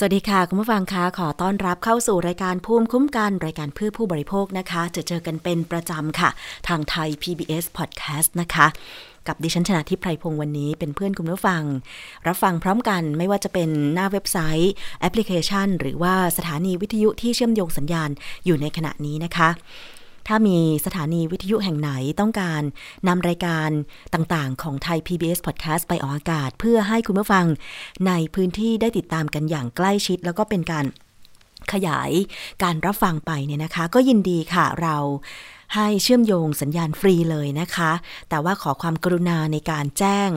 สวัสดีค่ะ คุณผู้ฟังคะขอต้อนรับเข้าสู่รายการภูมิคุ้มกันรายการเพื่อผู้บริโภคนะคะ จะเจอกันเป็นประจำค่ะ ทางไทย PBS Podcast นะคะ กับดิฉันชนะทิพไพรพงศ์วันนี้เป็นเพื่อนคุณผู้ฟัง รับฟังพร้อมกันไม่ว่าจะเป็นหน้าเว็บไซต์แอปพลิเคชัน หรือว่าสถานีวิทยุที่เชื่อมโยงสัญญาณอยู่ในขณะนี้นะคะ ถ้ามีสถานีวิทยุแห่งไหนต้องการนำรายการต่างๆ ของไทย PBS Podcast ไปออกอากาศ เพื่อให้คุณผู้ฟังในพื้นที่ได้ติดตามกันอย่างใกล้ชิด แล้วก็เป็นการขยายการรับฟังไปเนี่ยนะคะ ก็ยินดีค่ะเราให้เชื่อมโยงสัญญาณฟรีเลยนะคะ แต่ว่าขอความกรุณาในการแจ้ง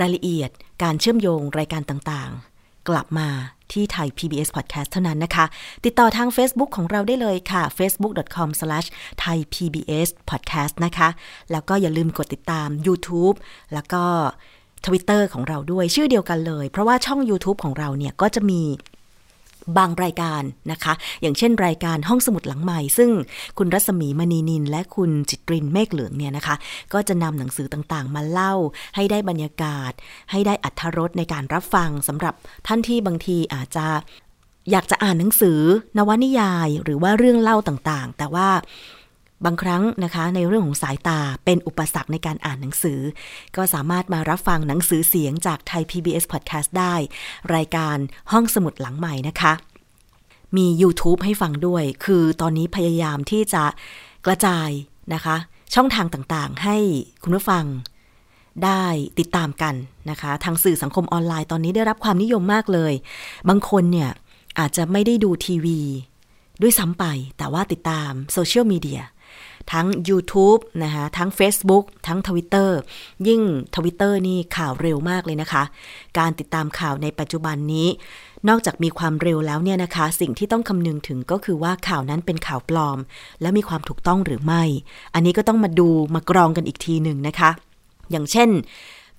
รายละเอียดการเชื่อมโยงรายการต่างๆ กลับมา ที่ไทย PBS Podcast เท่านั้นนะคะ ติดต่อทาง Facebook ของเราได้เลยค่ะ facebook.com/thaipbspodcast นะคะ แล้วก็อย่าลืมกดติดตาม YouTube แล้วก็ Twitter ของเราด้วยชื่อเดียวกันเลย เพราะว่าช่อง YouTube ของเราเนี่ยก็จะมี บางรายการนะคะ อย่างเช่นรายการห้องสมุดหลังใหม่ ซึ่งคุณรัศมีมณีนิน และคุณจิตรินเมฆเหลืองเนี่ยนะคะ ก็จะนำหนังสือต่างๆ มาเล่า ให้ได้บรรยากาศ ให้ได้อัธรสในการรับฟังสำหรับท่านที่บางทีอาจจะอยากจะอ่านหนังสือนวนิยาย หรือว่าเรื่องเล่าต่างๆ แต่ว่า บางครั้งนะคะในเรื่องของสายตาเป็นอุปสรรคในการอ่านหนังสือ ก็สามารถมารับฟังหนังสือเสียงจากไทย PBS Podcast ได้ รายการห้องสมุดหลังใหม่นะคะ มี YouTube ให้ฟังด้วย คือตอนนี้พยายามที่จะกระจายนะคะ ช่องทางต่างๆ ให้คุณผู้ฟังได้ติดตามกันนะคะ ทางสื่อสังคมออนไลน์ตอนนี้ได้รับความนิยมมากเลย บางคนเนี่ยอาจจะไม่ได้ดูทีวี ด้วยซ้ำไปแต่ว่าติดตามโซเชียลมีเดีย ทั้ง YouTube นะคะทั้ง Facebook ทั้ง Twitter ยิ่ง Twitter นี่ข่าวเร็วมากเลยนะคะ การติดตามข่าวในปัจจุบันนี้ นอกจากมีความเร็วแล้วเนี่ยนะคะ สิ่งที่ต้องคำนึงถึงก็คือว่าข่าวนั้นเป็นข่าวปลอม และมีความถูกต้องหรือไม่ อันนี้ก็ต้องมาดูมากรองกันอีกทีหนึ่งนะคะ อย่างเช่น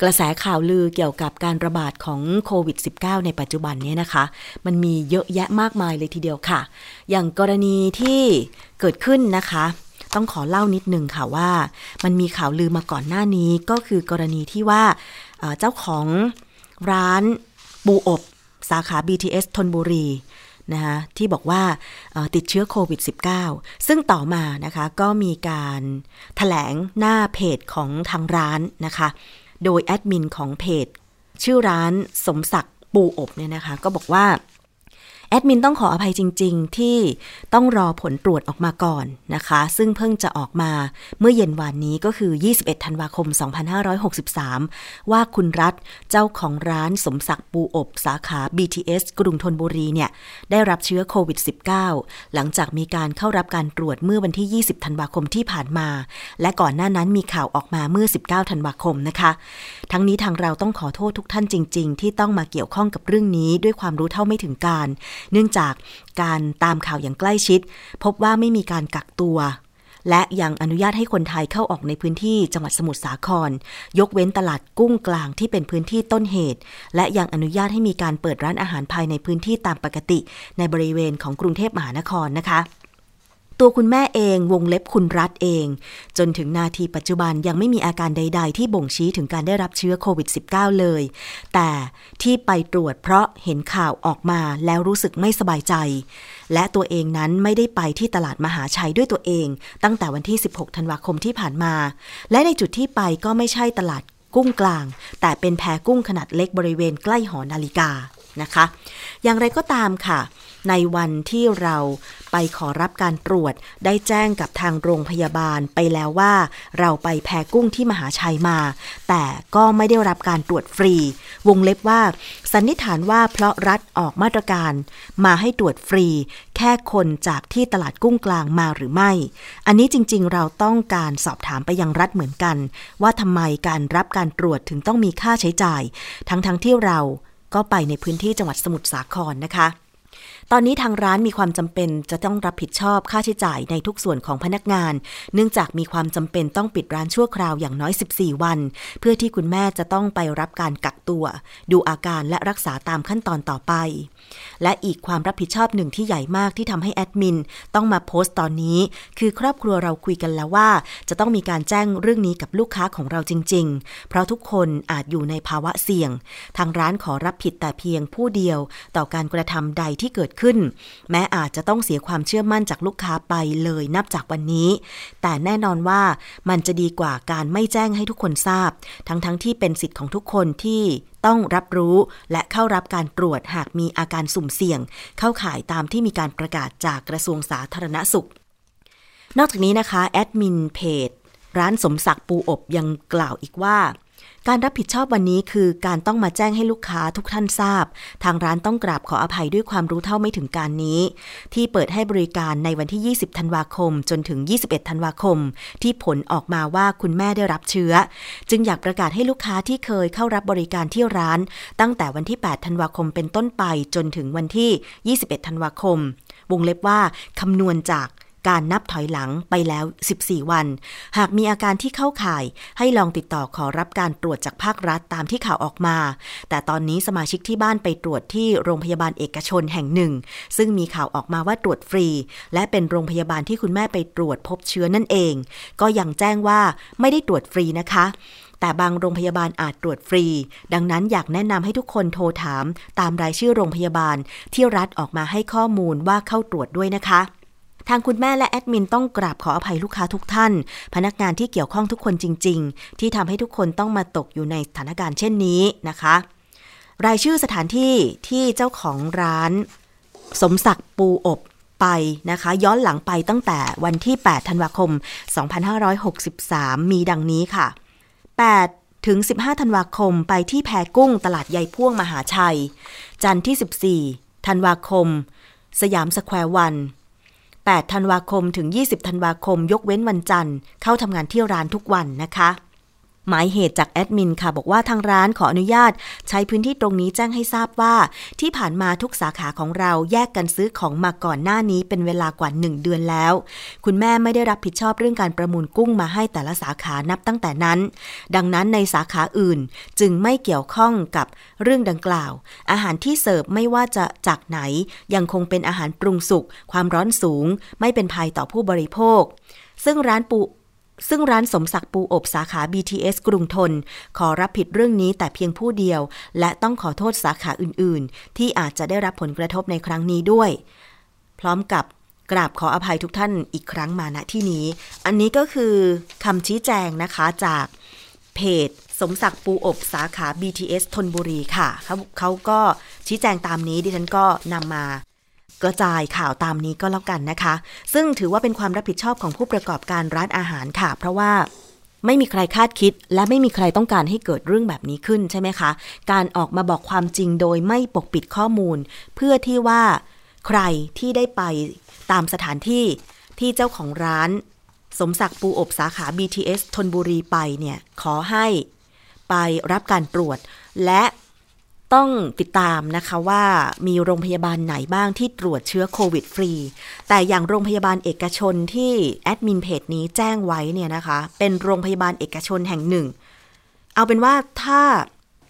กระแสข่าวลือเกี่ยวกับการระบาดของโควิด -19 ในปัจจุบันนี้นะคะ มันมีเยอะแยะมากมายเลยทีเดียวค่ะ อย่างกรณีที่เกิดขึ้นนะคะ ต้องขอเล่านิดนึงค่ะว่า มันมีข่าวลือมาก่อนหน้านี้ก็คือกรณีที่ว่าเจ้าของร้านปูอบ สาขา BTS ทนบุรีนะคะที่บอกว่าติดเชื้อโควิด -19 ซึ่งต่อมานะคะก็มีการถแถลงหน้าเพจของทางร้านนะคะ โดยแอดมินของเพจ ชื่อร้านสมศักดิ์ปูอบเนี่ยนะคะ ก็บอกว่า แอดมินต้องขออภัยจริง ๆ ที่ต้องรอผลตรวจออกมาก่อนนะคะ ซึ่งเพิ่งจะออกมาเมื่อเย็นวานนี้ก็คือ 21 ธันวาคม 2563 ว่าคุณรัฐเจ้าของร้านสมศักดิ์ปูอบสาขา BTS กรุงธนบุรีเนี่ย ได้รับเชื้อโควิด -19 หลังจากมีการเข้ารับการตรวจเมื่อวันที่ 20 ธันวาคมที่ผ่านมา และก่อนหน้านั้นมีข่าวออกมาเมื่อ 19 ธันวาคมนะคะ ทั้งนี้ทางเราต้องขอโทษทุกท่านจริง ๆ ที่ต้องมาเกี่ยวข้องกับเรื่องนี้ด้วยความรู้เท่าไม่ถึงการเนื่องจากการตามข่าวอย่างใกล้ชิด พบว่าไม่มีการกักตัว และยังอนุญาตให้คนไทยเข้าออกในพื้นที่จังหวัดสมุทรสาคร ยกเว้นตลาดกุ้งกลางที่เป็นพื้นที่ต้นเหตุ และยังอนุญาตให้มีการเปิดร้านอาหารภายในพื้นที่ตามปกติ ในบริเวณของกรุงเทพมหานครนะคะ ตัวคุณแม่เองวงเล็บคุณรัฐเอง จนถึงนาทีปัจจุบันยังไม่มีอาการใด ๆ ที่บ่งชี้ถึงการได้รับเชื้อโควิด -19 เลย แต่ที่ไปตรวจเพราะเห็นข่าวออกมาแล้วรู้สึกไม่สบายใจ และตัวเองนั้นไม่ได้ไปที่ตลาดมหาชัยด้วยตัวเอง ตั้งแต่วันที่ 16 ธันวาคมที่ผ่านมา และในจุดที่ไปก็ไม่ใช่ตลาดกุ้งกลาง แต่เป็นแพกุ้งขนาดเล็กบริเวณใกล้หอนาฬิกานะคะ อย่างไรก็ตามค่ะ ในวันที่เราไปขอรับการตรวจได้แจ้งกับทางโรงพยาบาลไปแล้วว่า เราไปแพกุ้งที่มหาชัยมา แต่ก็ไม่ได้รับการตรวจฟรี วงเล็บว่า สันนิษฐานว่าเพราะรัฐออกมาตรการ มาให้ตรวจฟรี แค่คนจากที่ตลาดกุ้งกลางมาหรือไม่ อันนี้จริง ๆ เราต้องการสอบถามไปยังรัฐเหมือนกัน ว่าทำไมการรับการตรวจถึงต้องมีค่าใช้จ่าย ทั้งๆทที่เราก็ไปในพื้นที่จังหวัดสมุทรสาครนะคะ ตอนนี้ทางร้านมีความจำเป็นจะต้องรับผิดชอบค่าใช้จ่ายในทุกส่วนของพนักงาน เนื่องจากมีความจำเป็นต้องปิดร้านชั่วคราวอย่างน้อย 14 วัน เพื่อที่คุณแม่จะต้องไปรับการกักตัว ดูอาการและรักษาตามขั้นตอนต่อไป และอีกความรับผิดชอบหนึ่งที่ใหญ่มากที่ทำให้แอดมินต้องมาโพสต์ตอนนี้ คือครอบครัวเราคุยกันแล้วว่า จะต้องมีการแจ้งเรื่องนี้กับลูกค้าของเราจริง ๆ เพราะทุกคนอาจอยู่ในภาวะเสี่ยง ทางร้านขอรับผิดแต่เพียงผู้เดียว ต่อการกระทำใดที่เกิดขึ้นแม้อาจจะต้องเสียความเชื่อมั่นจากลูกค้าไปเลยนับจากวันนี้ แต่แน่นอนว่ามันจะดีกว่าการไม่แจ้งให้ทุกคนทราบ ทั้งๆทที่เป็นสิทธิ์ของทุกคนที่ต้องรับรู้และเข้ารับการตรวจหากมีอาการสุ่มเสี่ยง เข้าข่ายตามที่มีการประกาศจากกระทรวงสาธารณสุข นอกจากนี้นะคะแอดมินเพจร้านสมศักดิ์ปูอบยังกล่าวอีกว่า การรับผิดชอบวันนี้คือการต้องมาแจ้งให้ลูกค้าทุกท่านทราบ ทางร้านต้องกราบขออภัยด้วยความรู้เท่าไม่ถึงการนี้ ที่เปิดให้บริการในวันที่ 20 ธันวาคม จนถึง 21 ธันวาคม ที่ผลออกมาว่าคุณแม่ได้รับเชื้อ จึงอยากประกาศให้ลูกค้าที่เคยเข้ารับบริการที่ร้าน ตั้งแต่วันที่ 8 ธันวาคมเป็นต้นไปจนถึงวันที่ 21 ธันวาคม วงเล็บว่าคำนวณจาก การนับถอยหลังไปแล้ว 14 วัน หากมีอาการที่เข้าข่ายให้ลองติดต่อขอรับการตรวจจากภาครัฐตามที่ข่าวออกมา แต่ตอนนี้สมาชิกที่บ้านไปตรวจที่โรงพยาบาลเอกชนแห่งหนึ่ง ซึ่งมีข่าวออกมาว่าตรวจฟรี และเป็นโรงพยาบาลที่คุณแม่ไปตรวจพบเชื้อนั่นเอง ก็ยังแจ้งว่าไม่ได้ตรวจฟรีนะคะแต่บางโรงพยาบาลอาจตรวจฟรี ดังนั้นอยากแนะนำให้ทุกคนโทรถาม ตามรายชื่อโรงพยาบาลที่รัฐออกมาให้ข้อมูลว่าเข้าตรวจด้วยนะคะ ทางคุณแม่และแอดมินต้องกราบขออภัยลูกค้าทุกท่าน พนักงานที่เกี่ยวข้องทุกคนจริง ๆ ที่ทำให้ทุกคนต้องมาตกอยู่ในสถานการณ์เช่นนี้นะคะ รายชื่อสถานที่ที่เจ้าของร้าน สมศักดิ์ปูอบไปนะคะ ย้อนหลังไปตั้งแต่วันที่ 8 ธันวาคม 2563 มีดังนี้ค่ะ 8ถึง 15 ธันวาคม ไปที่แพกุ้งตลาดใยพ่วงมหาชัย จันทร์ที่ 14 ธันวาคม สยามสแควร์วัน 8 ธันวาคมถึง 20 ธันวาคม ยกเว้นวันจันทร์ เข้าทำงานที่ร้านทุกวันนะคะ หมายเหตุจากแอดมินค่ะ บอกว่าทางร้านขออนุญาต ใช้พื้นที่ตรงนี้แจ้งให้ทราบว่า ที่ผ่านมาทุกสาขาของเราแยกกันซื้อของมาก่อนหน้านี้เป็นเวลากว่า 1 เดือนแล้ว คุณแม่ไม่ได้รับผิดชอบเรื่องการประมูลกุ้งมาให้แต่ละสาขานับตั้งแต่นั้น ดังนั้นในสาขาอื่นจึงไม่เกี่ยวข้องกับเรื่องดังกล่าว อาหารที่เสิร์ฟไม่ว่าจะจากไหน ยังคงเป็นอาหารปรุงสุกความร้อนสูง ไม่เป็นภัยต่อผู้บริโภค ซึ่งร้านปู ซึ่งร้านสมศักดิ์ปูอบสาขา BTS กรุงทน ขอรับผิดเรื่องนี้แต่เพียงผู้เดียว และต้องขอโทษสาขาอื่นๆ ที่อาจจะได้รับผลกระทบในครั้งนี้ด้วย พร้อมกับกราบขออภัยทุกท่านอีกครั้งมาณที่นี้ อันนี้ก็คือคำชี้แจงนะคะจากเพจสมศักดิ์ปูอบสาขา BTS ทนบุรีค่ะเขาเขาก็ชี้แจงตามนี้ดิฉันก็นำมา กระจายข่าวตามนี้ก็แล้วกันนะคะ ซึ่งถือว่าเป็นความรับผิดชอบของผู้ประกอบการร้านอาหารค่ะ เพราะว่าไม่มีใครคาดคิด และไม่มีใครต้องการให้เกิดเรื่องแบบนี้ขึ้นใช่ไหมคะ การออกมาบอกความจริงโดยไม่ปกปิดข้อมูล เพื่อที่ว่าใครที่ได้ไปตามสถานที่ที่เจ้าของร้าน สมศักดิ์ปูอบสาขา BTS ทนบุรีไปเนี่ย ขอให้ไปรับการตรวจ และ ต้องติดตามนะคะว่ามีโรงพยาบาลไหนบ้างที่ตรวจเชื้อโควิดฟรี แต่อย่างโรงพยาบาลเอกชนที่แอดมินเพจนี้แจ้งไว้เนี่ยนะคะ เป็นโรงพยาบาลเอกชนแห่งหนึ่ง เอาเป็นว่าถ้า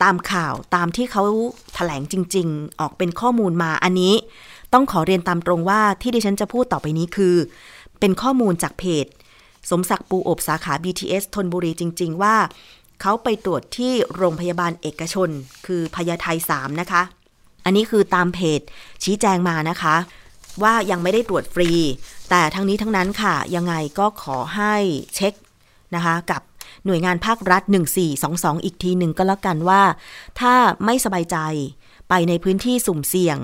ตามข่าวตามที่เขาถแถลงจริง ๆ ออกเป็นข้อมูลมาอันนี้ ต้องขอเรียนตามตรงว่าที่ดิฉันจะพูดต่อไปนี้คือ เป็นข้อมูลจากเพจ สมศักดิ์ปูอบสาขา BTS ทนบุรีจริง ๆ ว่า เขาไปตรวจที่โรงพยาบาลเอกชน คือพญาไท3นะคะ อันนี้คือตามเพจชี้แจงมานะคะ ว่ายังไม่ได้ตรวจฟรี แต่ทั้งนี้ทั้งนั้นค่ะ ยังไงก็ขอให้เช็คนะคะกับหน่วยงานภาครัฐ 1422 อีกทีหนึ่งก็แล้วกันว่า ถ้าไม่สบายใจไปในพื้นที่สุ่มเสี่ยง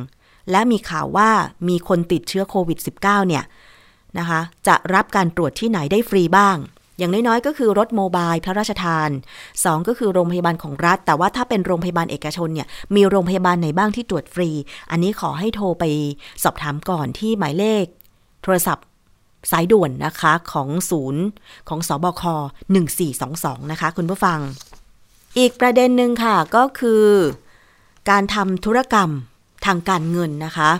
และมีข่าวว่ามีคนติดเชื้อโควิด -19 เนี่ยนะคะ จะรับการตรวจที่ไหนได้ฟรีบ้าง อย่างน้อยๆ ก็คือรถโมบายพระราชทาน 2 ก็คือโรงพยาบาลของรัฐ แต่ว่าถ้าเป็นโรงพยาบาลเอกชนเนี่ยมีโรงพยาบาลไหนบ้างที่ตรวจฟรี อันนี้ขอให้โทรไปสอบถามก่อนที่หมายเลข โทรศัพท์สายด่วนนะคะของศูนย์ของสอบค1422 นะคะ คุณผู้ฟัง อีกประเด็นหนึ่งค่ะก็คือ การทำธุรกรรมทางการเงินนะคะ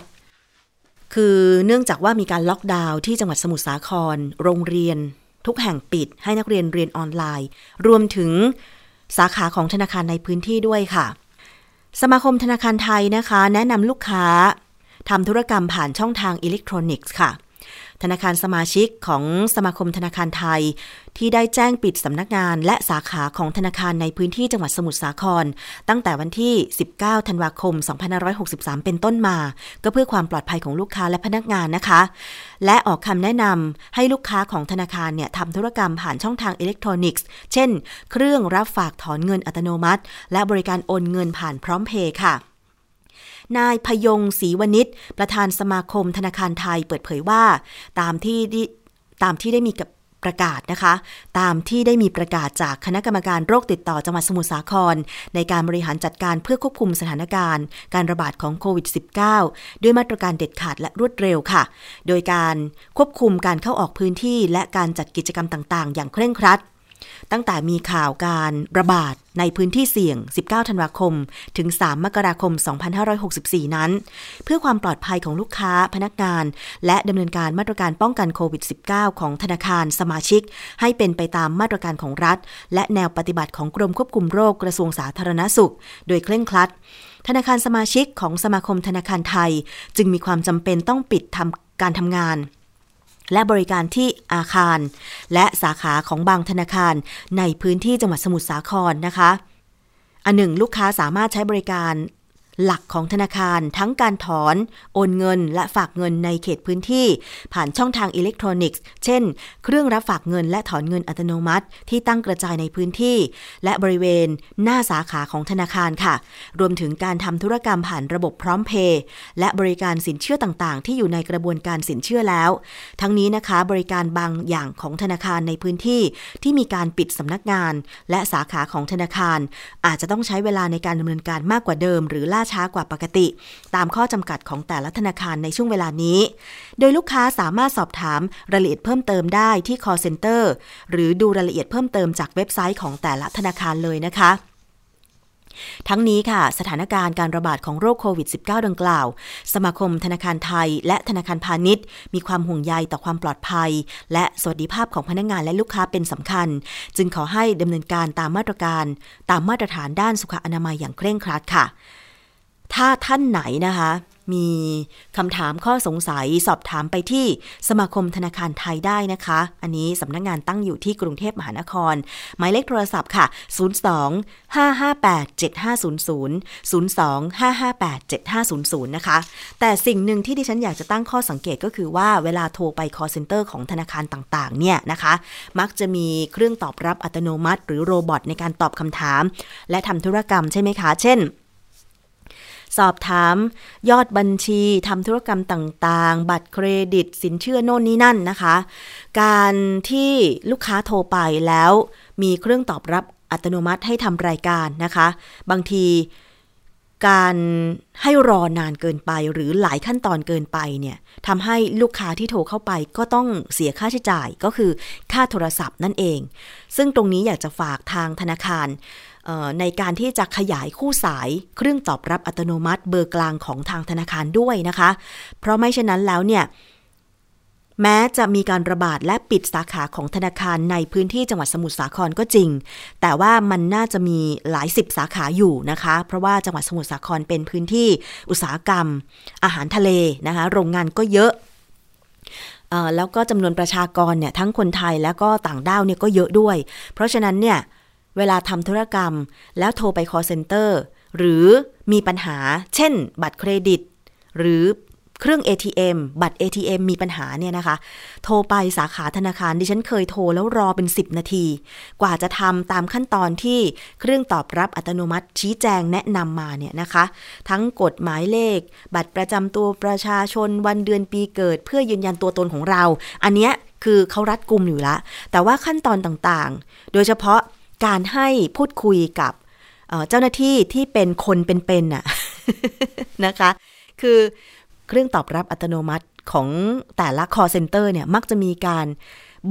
คือเนื่องจากว่ามีการล็อกดาวน์ที่จังหวัดสมุทรสาคร โรงเรียน ทุกแห่งปิดให้นักเรียนเรียนออนไลน์ รวมถึงสาขาของธนาคารในพื้นที่ด้วยค่ะ สมาคมธนาคารไทยนะคะ แนะนำลูกค้าทำธุรกรรมผ่านช่องทางอิเล็กทรอนิกส์ค่ะ ธนาคารสมาชิกของสมาคมธนาคารไทย ที่ได้แจ้งปิดสำนักงานและสาขาของธนาคารในพื้นที่จังหวัดสมุทรสาคร ตั้งแต่วันที่ 19 ธันวาคม 2563 เป็นต้นมา ก็เพื่อความปลอดภัยของลูกค้าและพนักงานนะคะ และออกคำแนะนำให้ลูกค้าของธนาคารเนี่ยทำธุรกรรมผ่านช่องทางอิเล็กทรอนิกส์ เช่น เครื่องรับฝากถอนเงินอัตโนมัติ และบริการโอนเงินผ่านพร้อมเพย์ค่ะ นายพยงศรีวณิชประธานสมาคมธนาคารไทยเปิดเผยว่า ตามที่ตามที่ได้มีกับประกาศนะคะ ตามที่ได้มีประกาศจากคณะกรรมการโรคติดต่อจังหวัดสมุทรสาคร ในการบริหารจัดการเพื่อควบคุมสถานการณ์ การระบาดของโควิด -19 ด้วยมาตรการเด็ดขาดและรวดเร็วค่ะ โดยการควบคุมการเข้าออกพื้นที่และการจัดกิจกรรมต่าง ๆ อย่างเคร่งครัด ตั้งแต่มีข่าวการระบาดในพื้นที่เสี่ยง 19 ธันวาคม ถึง 3 มกราคม 2564 นั้น เพื่อความปลอดภัยของลูกค้าพนักงาน และดำเนินการมาตรการป้องกันโควิด -19 ของธนาคารสมาชิก ให้เป็นไปตามมาตรการของรัฐ และแนวปฏิบัติของกรมควบคุมโรคกระทรวงสาธารณสุข โดยเคร่งครัด ธนาคารสมาชิกของสมาคมธนาคารไทย จึงมีความจำเป็นต้องปิดทำการทำงาน และบริการที่อาคาร และสาขาของบางธนาคารในพื้นที่จังหวัดสมุทรสาครนะคะ อันหนึ่งลูกค้าสามารถใช้บริการ หลักของธนาคารทั้งการถอน โอนเงินและฝากเงินในเขตพื้นที่ ผ่านช่องทางอิเล็กทรอนิกส์ เช่น เครื่องรับฝากเงินและถอนเงินอัตโนมัติ ที่ตั้งกระจายในพื้นที่ และบริเวณหน้าสาขาของธนาคารค่ะ รวมถึงการทำธุรกรรมผ่านระบบพร้อมเพย์และบริการสินเชื่อต่างๆ ที่อยู่ในกระบวนการสินเชื่อแล้ว ทั้งนี้นะคะบริการบางอย่างของธนาคารในพื้นที่ที่มีการปิดสำนักงาน และสาขาของธนาคาร อาจจะต้องใช้เวลาในการดำเนินการมากกว่าเดิม หรือล่าช้ากว่าปกติ ตามข้อจำกัดของแต่ละธนาคารในช่วงเวลานี้ โดยลูกค้าสามารถสอบถามรายละเอียดเพิ่มเติมได้ที่ call center หรือดูรายละเอียดเพิ่มเติมจากเว็บไซต์ของแต่ละธนาคารเลยนะคะทั้งนี้ค่ะสถานการณ์การระบาดของโรคโควิด -19 ดังกล่าว สมาคมธนาคารไทย และธนาคารพาณิชย์ มีความห่วงใยต่อความปลอดภัย และสวัสดิภาพของพนักงงานและลูกค้าเป็นสำคัญ จึงขอให้ดำเนินการตามมาตรการ ตามมาตรฐานด้านสุขอนามัยอย่างเคร่งครัดค่ะ ถ้าท่านไหนนะคะ มีคำถามข้อสงสัยสอบถามไปที่สมาคมธนาคารไทยได้นะคะ อันนี้สำนักงงานตั้งอยู่ที่กรุงเทพมหานคร หมายเลขโทรศัพท์ค่ะ 02 558 7500 02 558 7500 นะคะ แต่สิ่งหนึ่งที่ดิฉันอยากจะตั้งข้อสังเกตก็คือว่าเวลาโทรไป call center ของธนาคารต่างๆ เนี่ยนะคะ มักจะมีเครื่องตอบรับอัตโนมัติ หรือโรบอทในการตอบคำถาม และทำธุรกรรมใช่ไหมคะ เช่น สอบถาม ยอดบัญชีทำธุรกรรมต่างๆ บัตรเครดิต สินเชื่อโน่นนี่นั่นนะคะ การที่ลูกค้าโทรไปแล้วมีเครื่องตอบรับอัตโนมัติให้ทำรายการนะคะ บางทีการให้รอนานเกินไปหรือหลายขั้นตอนเกินไปเนี่ยทำให้ลูกค้าที่โทรเข้าไปก็ต้องเสียค่าใช้จ่ายก็คือค่าโทรศัพท์นั่นเอง ซึ่งตรงนี้อยากจะฝากทางธนาคาร ในการที่จะขยายคู่สายเครื่องตอบรับอัตโนมัติเบอร์กลางของทางธนาคารด้วยนะคะ เพราะไม่เช่นนั้นแล้วเนี่ยแม้จะมีการระบาดและปิดสาขาของธนาคารในพื้นที่จังหวัดสมุทรสาครก็จริง แต่ว่ามันน่าจะมีหลายสิบสาขาอยู่นะคะ เพราะว่าจังหวัดสมุทรสาครเป็นพื้นที่อุตสาหกรรม อาหารทะเลนะคะ โรงงานก็เยอะแล้วก็จำนวนประชากรเนี่ยทั้งคนไทยแล้วก็ต่างด้าวเนี่ยก็เยอะด้วย เพราะฉะนั้นเนี่ย เวลาทำธุรกรรม แล้วโทรไป call center หรือมีปัญหา เช่น บัตรเครดิต หรือเครื่อง ATM บัตร ATM มีปัญหาเนี่ยนะคะ โทรไปสาขาธนาคารดิฉันเคยโทรแล้วรอเป็น 10 นาที กว่าจะทำตามขั้นตอนที่เครื่องตอบรับอัตโนมัติชี้แจงแนะนำมาเนี่ยนะคะ ทั้งกฎหมายเลข บัตรประจำตัวประชาชนวันเดือนปีเกิด เพื่อยืนยันตัวตนของเรา อันเนี้ยคือเขารัดกุมอยู่ละแต่ว่าขั้นตอนต่างๆ โดยเฉพาะ การให้พูดคุยกับเจ้าหน้าที่ที่เป็นคนเป็นๆน่ะนะคะ คือเครื่องตอบรับอัตโนมัติของแต่ละ call center เนี่ยมักจะมีการ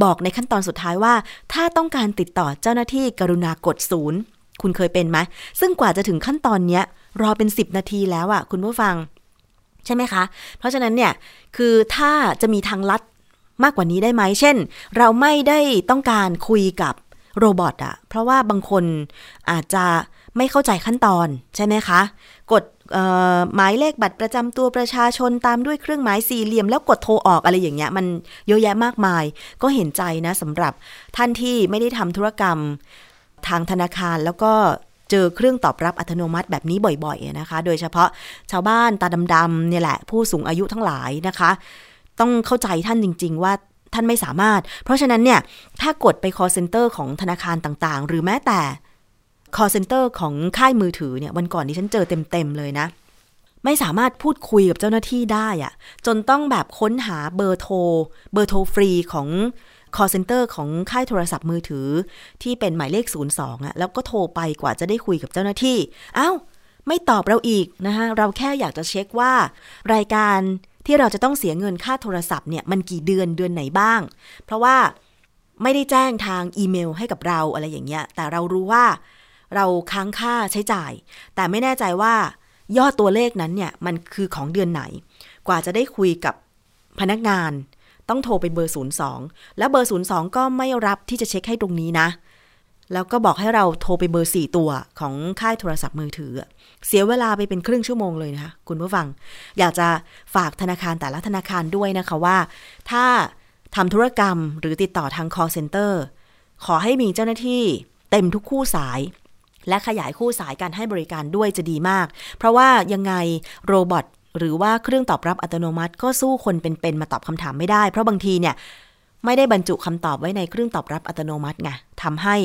บอกในขั้นตอนสุดท้ายว่า ถ้าต้องการติดต่อเจ้าหน้าที่กรุณากดศูนย์คุณเคยเป็นไหม ซึ่งกว่าจะถึงขั้นตอนเนี้ย รอเป็น 10 นาทีแล้วอะ่ะคุณผู้ฟัง ใช่ไหมคะ เพราะฉะนั้นเนี่ย คือถ้าจะมีทางลัดมากกว่านี้ได้ไหม เช่น เราไม่ได้ต้องการคุยกับ โรบอทอะเพราะว่าบางคนอาจจะไม่เข้าใจขั้นตอนใช่ไหมคะ กดหมายเลขบัตรประจำตัวประชาชนตามด้วยเครื่องหมายสี่เหลี่ยม แล้วกดโทรออกอะไรอย่างเงี้ยมันเยอะแยะมากมาย ก็เห็นใจนะสำหรับท่านที่ไม่ได้ทำธุรกรรมทางธนาคารแล้วก็เจอเครื่องตอบรับอัตโนมัติแบบนี้บ่อยๆนะคะ โดยเฉพาะชาวบ้านตาดำๆเนี่ยแหละ ผู้สูงอายุทั้งหลายนะคะ ต้องเข้าใจท่านจริง ๆ ว่า ท่านไม่สามารถ เพราะฉะนั้นเนี่ยถ้ากดไป call center ของธนาคารต่างๆ หรือแม้แต่ call center ของค่ายมือถือเนี่ยวันก่อนที่ฉันเจอเต็ม ๆ เลยนะ ไม่สามารถพูดคุยกับเจ้าหน้าที่ได้อะจนต้องแบบค้นหาเบอร์โทร เบอร์โทรฟรีของ call center ของค่ายโทรศัพท์มือถือ ที่เป็นหมายเลข 02อะแล้วก็โทรไปกว่าจะได้คุยกับเจ้าหน้าที่อา้าวไม่ตอบเราอีกนะคะเราแค่อยากจะเช็คว่า รายการ ที่เราจะต้องเสียเงินค่าโทรศัพท์เนี่ยมันกี่เดือนเดือนไหนบ้าง เพราะว่าไม่ได้แจ้งทางอีเมลให้กับเราอะไรอย่างเงี้ย แต่เรารู้ว่าเราค้างค่าใช้จ่าย แต่ไม่แน่ใจว่ายอดตัวเลขนั้นเนี่ยมันคือของเดือนไหน กว่าจะได้คุยกับพนักงาน ต้องโทรไปเบอร์ 02 แล้วเบอร์ 02 ก็ไม่รับที่จะเช็คให้ตรงนี้นะ แล้วก็บอกให้เราโทรไปเบอร์ 4 ตัวของค่ายโทรศัพท์มือถือ เสียเวลาไปเป็นครึ่งชั่วโมงเลยนะคะคุณผู้ฟัง อยากจะฝากธนาคารแต่ละธนาคารด้วยนะคะว่า ถ้าทำธุรกรรมหรือติดต่อทาง call center ขอให้มีเจ้าหน้าที่เต็มทุกคู่สายและขยายคู่สายการให้บริการด้วยจะดีมาก เพราะว่ายังไงโรบอทหรือว่าเครื่องตอบรับอัตโนมัติ ก็สู้คนเป็นๆมาตอบคำถามไม่ได้ เพราะบางทีเนี่ย ไม่ได้บรรจุคำตอบไว้ในเครื่องตอบรับอัตโนมัติไงทำให้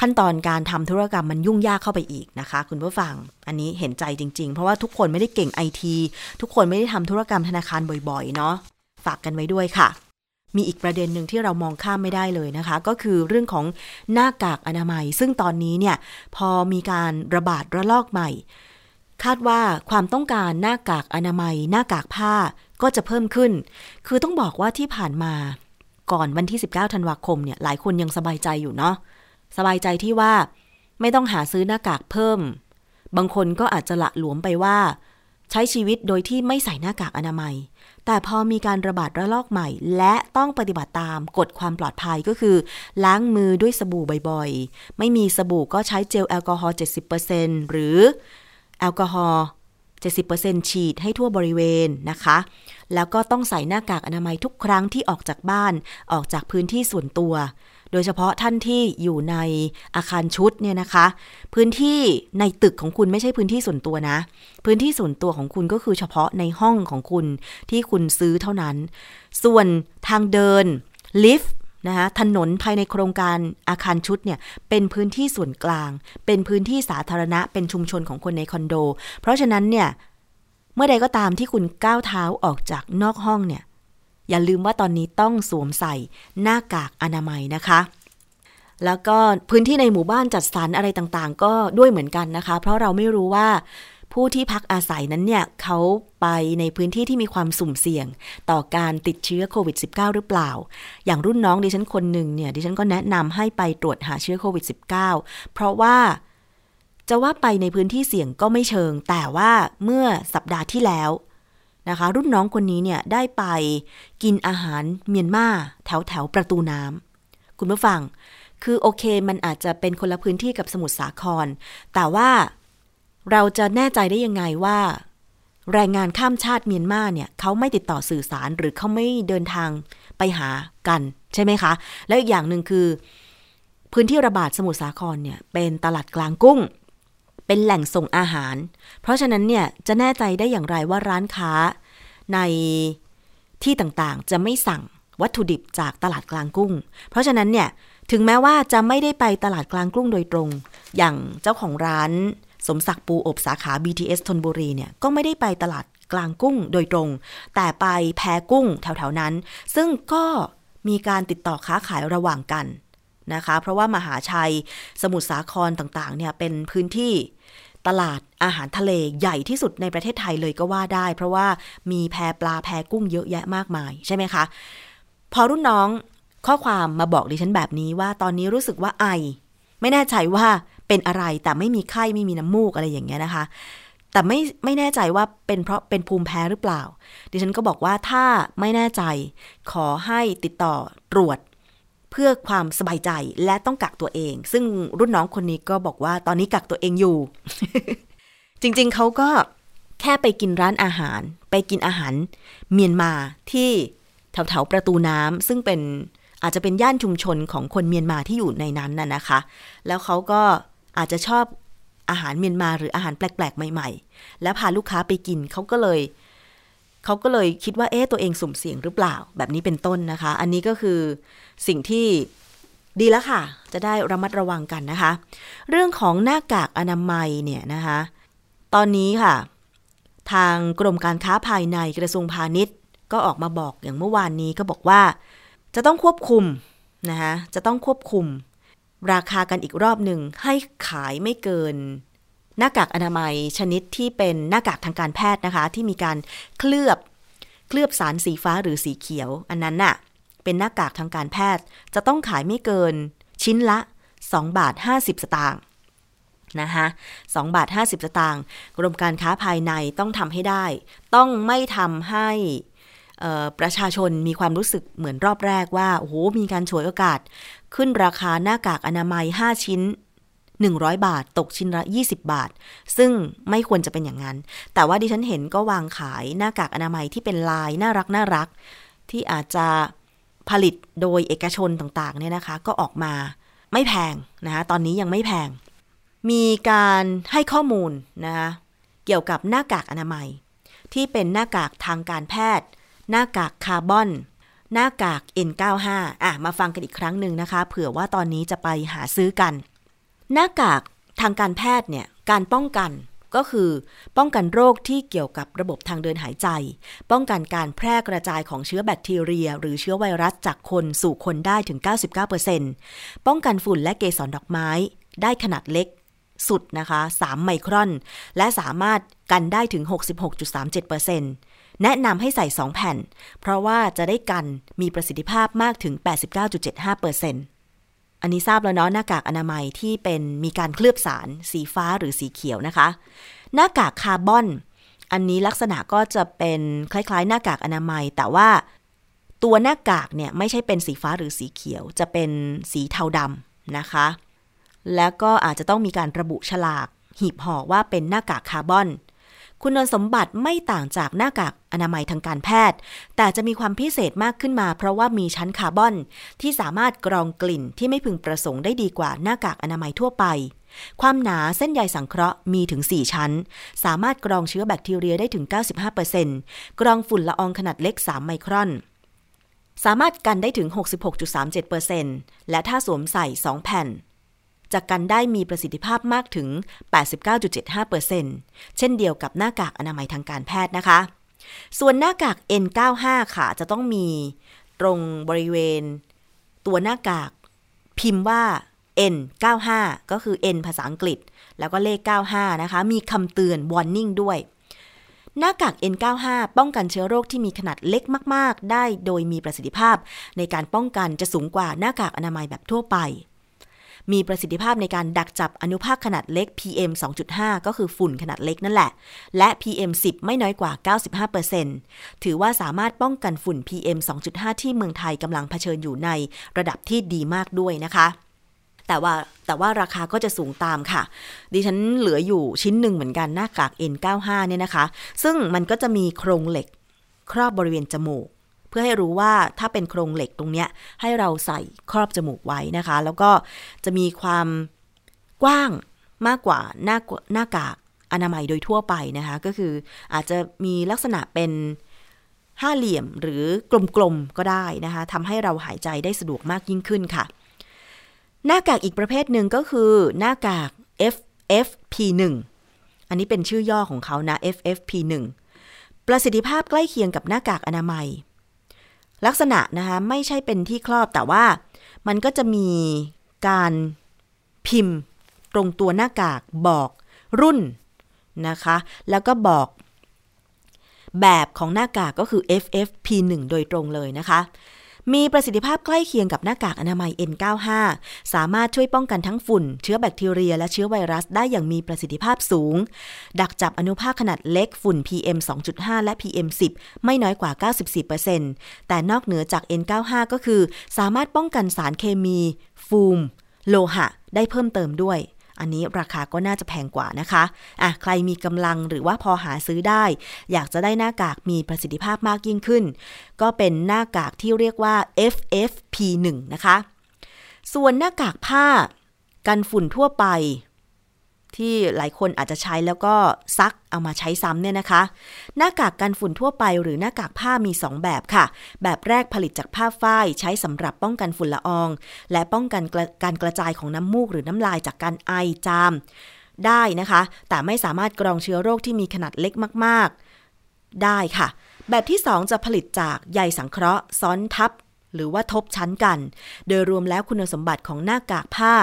ขั้นตอนการทำธุรกรรมมันยุ่งยากเข้าไปอีกนะคะ คุณผู้ฟัง อันนี้เห็นใจจริง ๆ เพราะว่าทุกคนไม่ได้เก่งไอทีทุกคนไม่ได้ทำธุรกรรมธนาคารบ่อยๆ เนาะฝากกันไว้ด้วยค่ะ มีอีกประเด็นหนึ่งที่เรามองข้ามไม่ได้เลยนะคะ ก็คือเรื่องของหน้ากากอนามัย ซึ่งตอนนี้เนี่ยพอมีการระบาดระลอกใหม่ คาดว่าความต้องการหน้ากากอนามัย หน้ากากผ้าก็จะเพิ่มขึ้น คือต้องบอกว่าที่ผ่านมา ก่อนวันที่ 19 ธันวาคมเนี่ยหลายคนยังสบายใจอยู่เนาะสบายใจที่ว่าไม่ต้องหาซื้อหน้ากากเพิ่ม บางคนก็อาจจะละหลวมไปว่า ใช้ชีวิตโดยที่ไม่ใส่หน้ากากอนามัย แต่พอมีการระบาดระลอกใหม่ และต้องปฏิบัติตามกฎความปลอดภัยก็คือ ล้างมือด้วยสบู่บ่อยๆ ไม่มีสบู่ก็ใช้เจลแอลกอฮอล์70%หรือแอลกอฮอล์70%ฉีดให้ทั่วบริเวณนะคะ แล้วก็ต้องใส่หน้ากากอนามัยทุกครั้งที่ออกจากบ้านออกจากพื้นที่ส่วนตัว โดยเฉพาะท่านที่อยู่ในอาคารชุดเนี่ยนะคะ พื้นที่ในตึกของคุณไม่ใช่พื้นที่ส่วนตัวนะ พื้นที่ส่วนตัวของคุณก็คือเฉพาะในห้องของคุณที่คุณซื้อเท่านั้น ส่วนทางเดินลิฟต์นะคะถนนภายในโครงการอาคารชุดเนี่ยเป็นพื้นที่ส่วนกลาง เป็นพื้นที่สาธารณะเป็นชุมชนของคนในคอนโด เพราะฉะนั้นเนี่ย มื่อใดก็ตามที่คุณก้าวเท้าออกจากนอกห้องเนี่ย อย่าลืมว่าตอนนี้ต้องสวมใส่หน้ากากอนามัยนะคะ แล้วก็พื้นที่ในหมู่บ้านจัดสรรอะไรต่างๆ ก็ด้วยเหมือนกันนะคะ เพราะเราไม่รู้ว่าผู้ที่พักอาศัยนั้นเนี่ยเขาไปในพื้นที่ที่มีความสุ่มเสี่ยง ต่อการติดเชื้อโควิด -19 หรือเปล่า อย่างรุ่นน้องดิฉันคนหนึ่งเนี่ยดิฉันก็แนะนำให้ไปตรวจหาเชื้อโควิด -19 เพราะว่า จะว่าไปในพื้นที่เสี่ยงก็ไม่เชิง แต่ว่าเมื่อสัปดาห์ที่แล้วนะคะ รุ่นน้องคนนี้เนี่ยได้ไปกินอาหารเมียนมาแถวแถวประตูน้ำคุณผู้ฟัง คือโอเคมันอาจจะเป็นคนละพื้นที่กับสมุทรสาคร แต่ว่าเราจะแน่ใจได้ยังไงว่า แรงงานข้ามชาติเมียนมาเนี่ยเขาไม่ติดต่อสื่อสารหรือเขาไม่เดินทางไปหากันใช่ไหมคะ แล้วอีกอย่างหนึ่งคือ พื้นที่ระบาดสมุทรสาครเนี่ยเป็นตลาดกลางกุ้ง เป็นแหล่งส่งอาหาร เพราะฉะนั้นเนี่ยจะแน่ใจได้อย่างไรว่าร้านค้า ในที่ต่างๆ จะไม่สั่งวัตถุดิบจากตลาดกลางกุ้ง เพราะฉะนั้นเนี่ยถึงแม้ว่าจะไม่ได้ไปตลาดกลางกุ้งโดยตรง อย่างเจ้าของร้านสมศักดิ์ปูอบสาขา BTS ธนบุรีเนี่ยก็ไม่ได้ไปตลาดกลางกุ้งโดยตรง แต่ไปแพกุ้งแถวๆนั้น ซึ่งก็มีการติดต่อค้าขายระหว่างกันนะคะ เพราะว่ามหาชัยสมุทรสาครต่างๆเนี่ยเป็นพื้นที่ ตลาดอาหารทะเลใหญ่ที่สุดในประเทศไทยเลยก็ว่าได้ เพราะว่ามีแพปลาแพกุ้งเยอะแยะมากมายใช่ไหมคะ พอรุ่นน้องข้อความมาบอกดิฉันแบบนี้ว่าตอนนี้รู้สึกว่าไอ ไม่แน่ใจว่าเป็นอะไรแต่ไม่มีไข้ไม่มีน้ำมูกอะไรอย่างเงี้ยนะคะ แต่ไม่ไม่แน่ใจว่าเป็นเพราะเป็นภูมิแพ้หรือเปล่า ดิฉันก็บอกว่าถ้าไม่แน่ใจ ขอให้ติดต่อตรวจ เพื่อความสบายใจและต้องกักตัวเอง ซึ่งรุ่นน้องคนนี้ก็บอกว่าตอนนี้กักตัวเองอยู่ จริงๆเขาก็แค่ไปกินร้านอาหาร ไปกินอาหารเมียนมาที่แถวๆประตูน้ำซึ่งเป็นอาจจะเป็นย่านชุมชนของคนเมียนมาที่อยู่ในนั้นน่ะนะคะ แล้วเขาก็อาจจะชอบอาหารเมียนมาหรืออาหารแปลกๆ ใหม่ ๆ แล้วพาลูกค้าไปกินเขาก็เลย เขาก็เลยคิดว่าเอ๊ะตัวเองสุ่มเสี่ยงหรือเปล่าแบบนี้เป็นต้นนะคะ อันนี้ก็คือสิ่งที่ดีแล้วค่ะ จะได้ระมัดระวังกันนะคะ เรื่องของหน้ากากอนามัยเนี่ยนะคะ ตอนนี้ค่ะ ทางกรมการค้าภายในกระทรวงพาณิชย์ ก็ออกมาบอกอย่างเมื่อวานนี้ก็บอกว่า จะต้องควบคุมนะคะจะต้องควบคุม ราคากันอีกรอบหนึ่งให้ขายไม่เกิน หน้ากากอนามัยชนิดที่เป็นหน้ากากทางการแพทย์นะคะ ที่มีการเคลือบเคลือบสารสีฟ้าหรือสีเขียว อันนั้นน่ะเป็นหน้ากากทางการแพทย์ จะต้องขายไม่เกินชิ้นละ 2 บาท 50 สตางค์นะคะ2บาท 50 สตางค์กรมการค้าภายในต้องทำให้ได้ ต้องไม่ทำให้ประชาชนมีความรู้สึกเหมือนรอบแรกว่า โอ้โห มีการฉวยโอกาส ขึ้นราคาหน้ากากอนามัย 5 ชิ้น 100 บาท ตกชิ้นละ 20 บาท ซึ่งไม่ควรจะเป็นอย่างนั้น แต่ว่าดิฉันเห็นก็วางขายหน้ากากอนามัยที่เป็นลายน่ารักน่ารัก ที่อาจจะผลิตโดยเอกชนต่างๆเนี่ยนะคะ ก็ออกมาไม่แพงนะคะตอนนี้ยังไม่แพง มีการให้ข้อมูลนะคะเกี่ยวกับหน้ากากอนามัย ที่เป็นหน้ากากทางการแพทย์ หน้ากากคาร์บอนหน้ากาก N95 อะ มาฟังกันอีกครั้งหนึ่งนะคะ เผื่อว่าตอนนี้จะไปหาซื้อกัน หน้ากากทางการแพทย์เนี่ยการป้องกันก็คือป้องกันโรคที่เกี่ยวกับระบบทางเดินหายใจ ป้องกันการแพร่กระจายของเชื้อแบคทีเรีย หรือเชื้อไวรัสจากคนสู่คนได้ถึง 99%ป้องกันฝุ่นและเกสรดอกไม้ ได้ขนาดเล็กสุดนะคะ 3 ไมครอน และสามารถกันได้ถึง 66.37%แนะนำให้ใส่ 2 แผ่น เพราะว่าจะได้กันมีประสิทธิภาพมากถึง 89.75% อันนี้ทราบแล้วเนาะหน้ากากอนามัยที่เป็นมีการเคลือบสารสีฟ้าหรือสีเขียวนะคะ หน้ากากคาร์บอน อันนี้ลักษณะก็จะเป็นคล้ายๆ หน้ากากอนามัย แต่ว่าตัวหน้ากากเนี่ยไม่ใช่เป็นสีฟ้าหรือสีเขียว จะเป็นสีเทาดำนะคะ แล้วก็อาจจะต้องมีการระบุฉลาก หีบห่อว่าเป็นหน้ากากคาร์บอน คุณสมบัติไม่ต่างจากหน้ากากอนามัยทางการแพทย์ แต่จะมีความพิเศษมากขึ้นมา เพราะว่ามีชั้นคาร์บอน ที่สามารถกรองกลิ่นที่ไม่พึงประสงค์ได้ดีกว่าหน้ากากอนามัยทั่วไป ความหนาเส้นใยสังเคราะห์มีถึง 4 ชั้น สามารถกรองเชื้อแบคทีเรียได้ถึง 95%กรองฝุ่นละอองขนาดเล็ก 3 ไมครอนสามารถกันได้ถึง 66.37%และถ้าสวมใส่ 2 แผ่น จะกันได้มีประสิทธิภาพมากถึง 89.75%เช่นเดียวกับหน้ากากอนามัยทางการแพทย์นะคะ ส่วนหน้ากาก N95 ค่ะ จะต้องมีตรงบริเวณ ตัวหน้ากากพิมพ์ว่า N95 ก็คือ N ภาษาอังกฤษ แล้วก็เลข 95 นะคะ มีคำเตือน warning ด้วย หน้ากาก N95 ป้องกันเชื้อโรคที่มีขนาดเล็กมาก ๆ ได้โดยมีประสิทธิภาพ ในการป้องกันจะสูงกว่าหน้ากากอนามัยแบบทั่วไป มีประสิทธิภาพในการดักจับอนุภาคขนาดเล็ก PM 2.5 ก็คือฝุ่นขนาดเล็กนั่นแหละ และ PM 10 ไม่น้อยกว่า 95%ถือว่าสามารถป้องกันฝุ่น PM 2.5 ที่เมืองไทยกำลังเผชิญอยู่ในระดับที่ดีมากด้วยนะคะแต่ว่าแต่ว่าราคาก็จะสูงตามค่ะ ดิฉันเหลืออยู่ชิ้นหนึ่งเหมือนกันหน้ากาก N95 เนี่ยนะคะ ซึ่งมันก็จะมีโครงเหล็ก ครอบบริเวณจมูก เพื่อให้รู้ว่าถ้าเป็นโครงเหล็กตรงเนี้ยให้เราใส่ครอบจมูกไว้นะคะ แล้วก็จะมีความกว้างมากกว่าหน้าหน้ากากอนามัยโดยทั่วไปนะคะ ก็คืออาจจะมีลักษณะเป็นห้าเหลี่ยมหรือกลมๆก็ได้นะคะทำให้เราหายใจได้สะดวกมากยิ่งขึ้นค่ะ หน้ากากอีกประเภทหนึ่งก็คือหน้ากาก FFP1 อันนี้เป็นชื่อย่อของเขานะ FFP1 ประสิทธิภาพใกล้เคียงกับหน้ากากอนามัย ลักษณะนะคะไม่ใช่เป็นที่ครอบแต่ว่ามันก็จะมีการพิมพ์ตรงตัวหน้ากากบอกรุ่นนะคะ แล้วก็บอกแบบของหน้ากากก็คือ FFP1 โดยตรงเลยนะคะ มีประสิทธิภาพใกล้เคียงกับหน้ากากอนามัย N95 สามารถช่วยป้องกันทั้งฝุ่น เชื้อแบคทีเรีย และเชื้อไวรัสได้อย่างมีประสิทธิภาพสูง ดักจับอนุภาคขนาดเล็กฝุ่น PM 2.5 และ PM 10 ไม่น้อยกว่า 94%แต่นอกเหนือจาก N95 ก็คือ สามารถป้องกันสารเคมี ฟูม โลหะ ได้เพิ่มเติมด้วย อันนี้ราคาก็น่าจะแพงกว่านะคะอะใครมีกำลังหรือว่าพอหาซื้อได้ อยากจะได้หน้ากากมีประสิทธิภาพมากยิ่งขึ้น ก็เป็นหน้ากากที่เรียกว่า FFP1 นะคะ ส่วนหน้ากากผ้า กันฝุ่นทั่วไป ที่หลายคนอาจจะใช้แล้วก็ซักเอามาใช้ซ้ำเนี่ยนะคะ หน้ากากกันฝุ่นทั่วไปหรือหน้ากากผ้ามี 2 แบบค่ะ แบบแรกผลิตจากผ้าฝ้ายใช้สำหรับป้องกันฝุ่นละออง และป้องกันการกระจายของน้ำมูกหรือน้ำลายจากการไอจาม ได้นะคะ แต่ไม่สามารถกรองเชื้อโรคที่มีขนาดเล็กมาก ๆ ได้ค่ะ แบบที่ 2 จะผลิตจากใยสังเคราะห์ ซ้อนทับ หรือว่าทบชั้นกัน โดยรวมแล้วคุณสมบัติของหน้ากากผ้า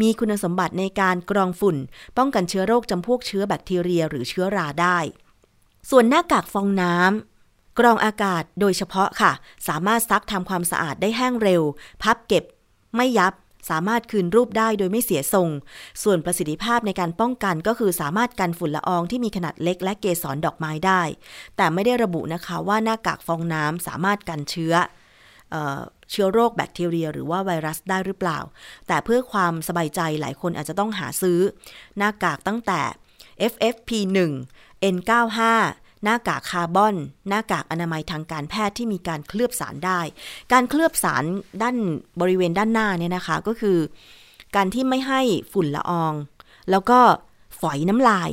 มีคุณสมบัติในการกรองฝุ่น ป้องกันเชื้อโรคจำพวกเชื้อแบคทีเรีย หรือเชื้อราได้ ส่วนหน้ากากฟองน้ำกรองอากาศโดยเฉพาะค่ะ สามารถซักทำความสะอาดได้แห้งเร็ว พับเก็บ ไม่ยับ สามารถคืนรูปได้โดยไม่เสียทรง ส่วนประสิทธิภาพในการป้องกันก็คือสามารถกันฝุ่นละอองที่มีขนาดเล็กและเกสรดอกไม้ได้ แต่ไม่ได้ระบุนะคะว่าหน้ากากฟองน้ำสามารถกันเชื้อ เชื้อโรคแบคทีเรีย หรือว่าไวรัสได้หรือเปล่า แต่เพื่อความสบายใจหลายคนอาจจะต้องหาซื้อ หน้ากากตั้งแต่ FFP1 N95 หน้ากากคาร์บอน หน้ากากอนามัยทางการแพทย์ที่มีการเคลือบสารได้ การเคลือบสารด้านบริเวณด้านหน้าเนี่ยนะคะ ก็คือ การที่ไม่ให้ฝุ่นละออง แล้วก็ฝอยน้ำลาย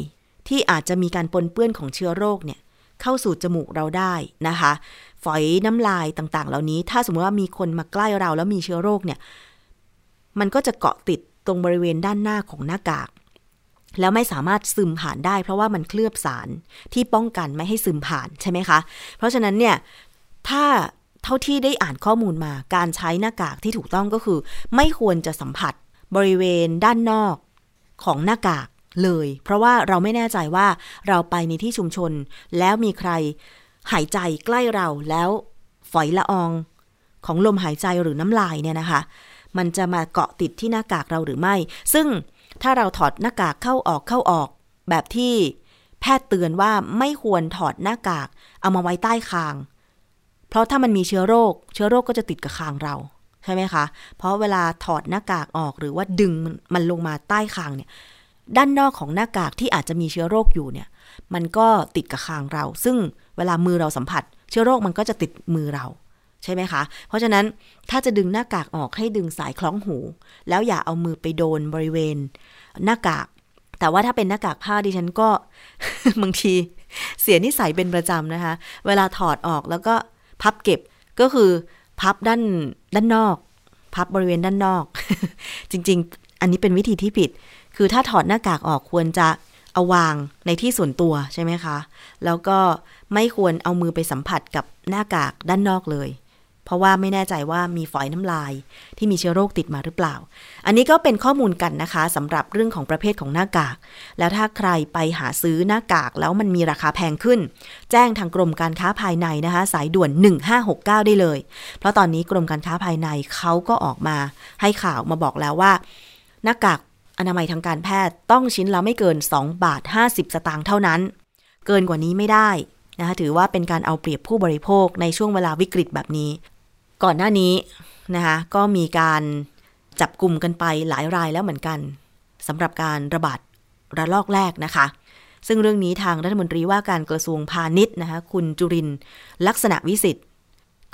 ที่อาจจะมีการปนเปื้อนของเชื้อโรคเนี่ยเข้าสู่จมูกเราได้นะคะ ฝอยน้ำลายต่าง ๆ เหล่านี้ ถ้าสมมติว่ามีคนมาใกล้เราแล้วมีเชื้อโรคเนี่ย มันก็จะเกาะติดตรงบริเวณด้านหน้าของหน้ากาก แล้วไม่สามารถซึมผ่านได้ เพราะว่ามันเคลือบสารที่ป้องกันไม่ให้ซึมผ่านใช่ไหมคะ เพราะฉะนั้นเนี่ย ถ้าเท่าที่ได้อ่านข้อมูลมาการใช้หน้ากากที่ถูกต้องก็คือ ไม่ควรจะสัมผัสบริเวณด้านนอกของหน้ากากเลย เพราะว่าเราไม่แน่ใจว่าเราไปในที่ชุมชนแล้วมีใคร หายใจใกล้เราแล้วฝอยละอองของลมหายใจหรือน้ำลายเนี่ยนะคะ มันจะมาเกาะติดที่หน้ากากเราหรือไม่ ซึ่งถ้าเราถอดหน้ากากเข้าออกเข้าออก แบบที่แพทย์เตือนว่าไม่ควรถอดหน้ากากเอามาไว้ใต้คาง เพราะถ้ามันมีเชื้อโรค เชื้อโรคก็จะติดกับคางเราใช่ไหมคะ เพราะเวลาถอดหน้ากากออกหรือว่าดึงมันลงมาใต้คางเนี่ย ด้านนอกของหน้ากากที่อาจจะมีเชื้อโรคอยู่เนี่ย มันก็ติดกับคางเรา ซึ่ง เวลามือเราสัมผัส เชื้อโรคมันก็จะติดมือเราใช่ไหมคะ เพราะฉะนั้นถ้าจะดึงหน้ากากออกให้ดึงสายคล้องหู แล้วอย่าเอามือไปโดนบริเวณ หน้ากาก แต่ว่าถ้าเป็นหน้ากากผ้าดิฉันก็บางทีเสียนิสัยเป็นประจำนะคะ เวลาถอดออกแล้วก็พับเก็บก็คือพับด้านด้านนอก พับบริเวณด้านนอก จริงๆ อันนี้เป็นวิธีที่ผิด คือถ้าถอดหน้ากากออกควรจะเอาวางในที่ส่วนตัวใช่ไหมคะ แล้วก็ ไม่ควรเอามือไปสัมผัสกับหน้ากากด้านนอกเลย เพราะว่าไม่แน่ใจว่ามีฝอยน้ำลายที่มีเชื้อโรคติดมาหรือเปล่า อันนี้ก็เป็นข้อมูลกันนะคะสำหรับเรื่องของประเภทของหน้ากาก แล้วถ้าใครไปหาซื้อหน้ากากแล้วมันมีราคาแพงขึ้น แจ้งทางกรมการค้าภายในนะคะ สายด่วน 1569 ได้เลย เพราะตอนนี้กรมการค้าภายในเขาก็ออกมา ให้ข่าวมาบอกแล้วว่า หน้ากากอนามัยทางการแพทย์ต้องชิ้นละไม่เกิน 2 บาท 50 สตางค์เท่านั้น เกินกว่านี้ไม่ได้ นะคะถือว่าเป็นการเอาเปรียบผู้บริโภคในช่วงเวลาวิกฤตแบบนี้ ก่อนหน้านี้นะคะก็มีการจับกลุ่มกันไปหลายรายแล้วเหมือนกันสำหรับการระบาดระลอกแรกนะคะ ซึ่งเรื่องนี้ทางรัฐมนตรีว่าการกระทรวงพาณิชย์นะคะคุณจุรินลักษณะวิสิทธ์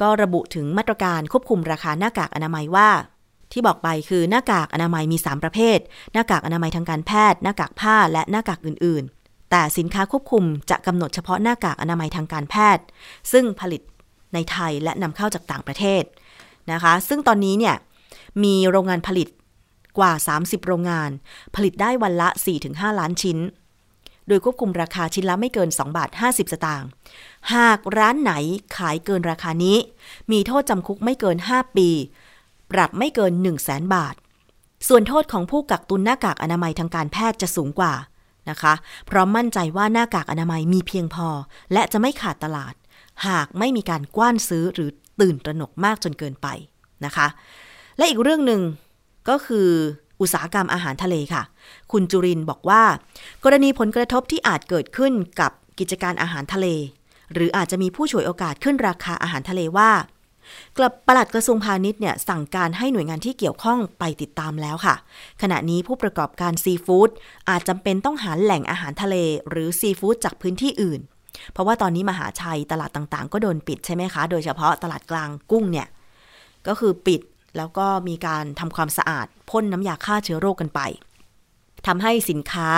ก็ระบุถึงมาตรการควบคุมราคาหน้ากากอนามัยว่า ที่บอกไปคือหน้ากากอนามัยมี 3 ประเภท หน้ากากอนามัยทางการแพทย์ หน้ากากผ้าและหน้ากากอื่นๆ แต่สินค้าควบคุมจะกำหนดเฉพาะหน้ากากอนามัยทางการแพทย์ ซึ่งผลิตในไทยและนำเข้าจากต่างประเทศนะคะ ซึ่งตอนนี้เนี่ยมีโรงงานผลิตกว่า 30 โรงงาน ผลิตได้วันละ 4-5 ล้านชิ้น โดยควบคุมราคาชิ้นละไม่เกิน 2 บาท 50 สตางค์ หากร้านไหนขายเกินราคานี้ มีโทษจำคุกไม่เกิน 5 ปี ปรับไม่เกิน 1 0 0 0 0แสนบาท ส่วนโทษของผู้กักตุนหน้ากากอนามัยทางการแพทย์จะสูงกว่า นะคะ เพราะมั่นใจว่าหน้ากากอนามัยมีเพียงพอ และจะไม่ขาดตลาด หากไม่มีการกว้านซื้อหรือตื่นตระหนกมากจนเกินไปนะคะ และอีกเรื่องหนึ่งก็คืออุตสาหกรรมอาหารทะเลค่ะ คุณจุรินบอกว่า กรณีผลกระทบที่อาจเกิดขึ้นกับกิจการอาหารทะเล หรืออาจจะมีผู้ฉวยโอกาสขึ้นราคาอาหารทะเลว่า กลับปลัดกระทรวงพาณิชย์เนี่ยสั่งการให้หน่วยงานที่เกี่ยวข้องไปติดตามแล้วค่ะ ขณะนี้ผู้ประกอบการซีฟู้ดอาจจำเป็นต้องหาแหล่งอาหารทะเล หรือซีฟู้ดจากพื้นที่อื่น เพราะว่าตอนนี้มหาชัยตลาดต่างๆ ก็โดนปิดใช่ไหมคะ โดยเฉพาะตลาดกลางกุ้งเนี่ยก็คือปิดแล้วก็มีการทำความสะอาดพ่นน้ำยาฆ่าเชื้อโรคกันไป ทำให้สินค้า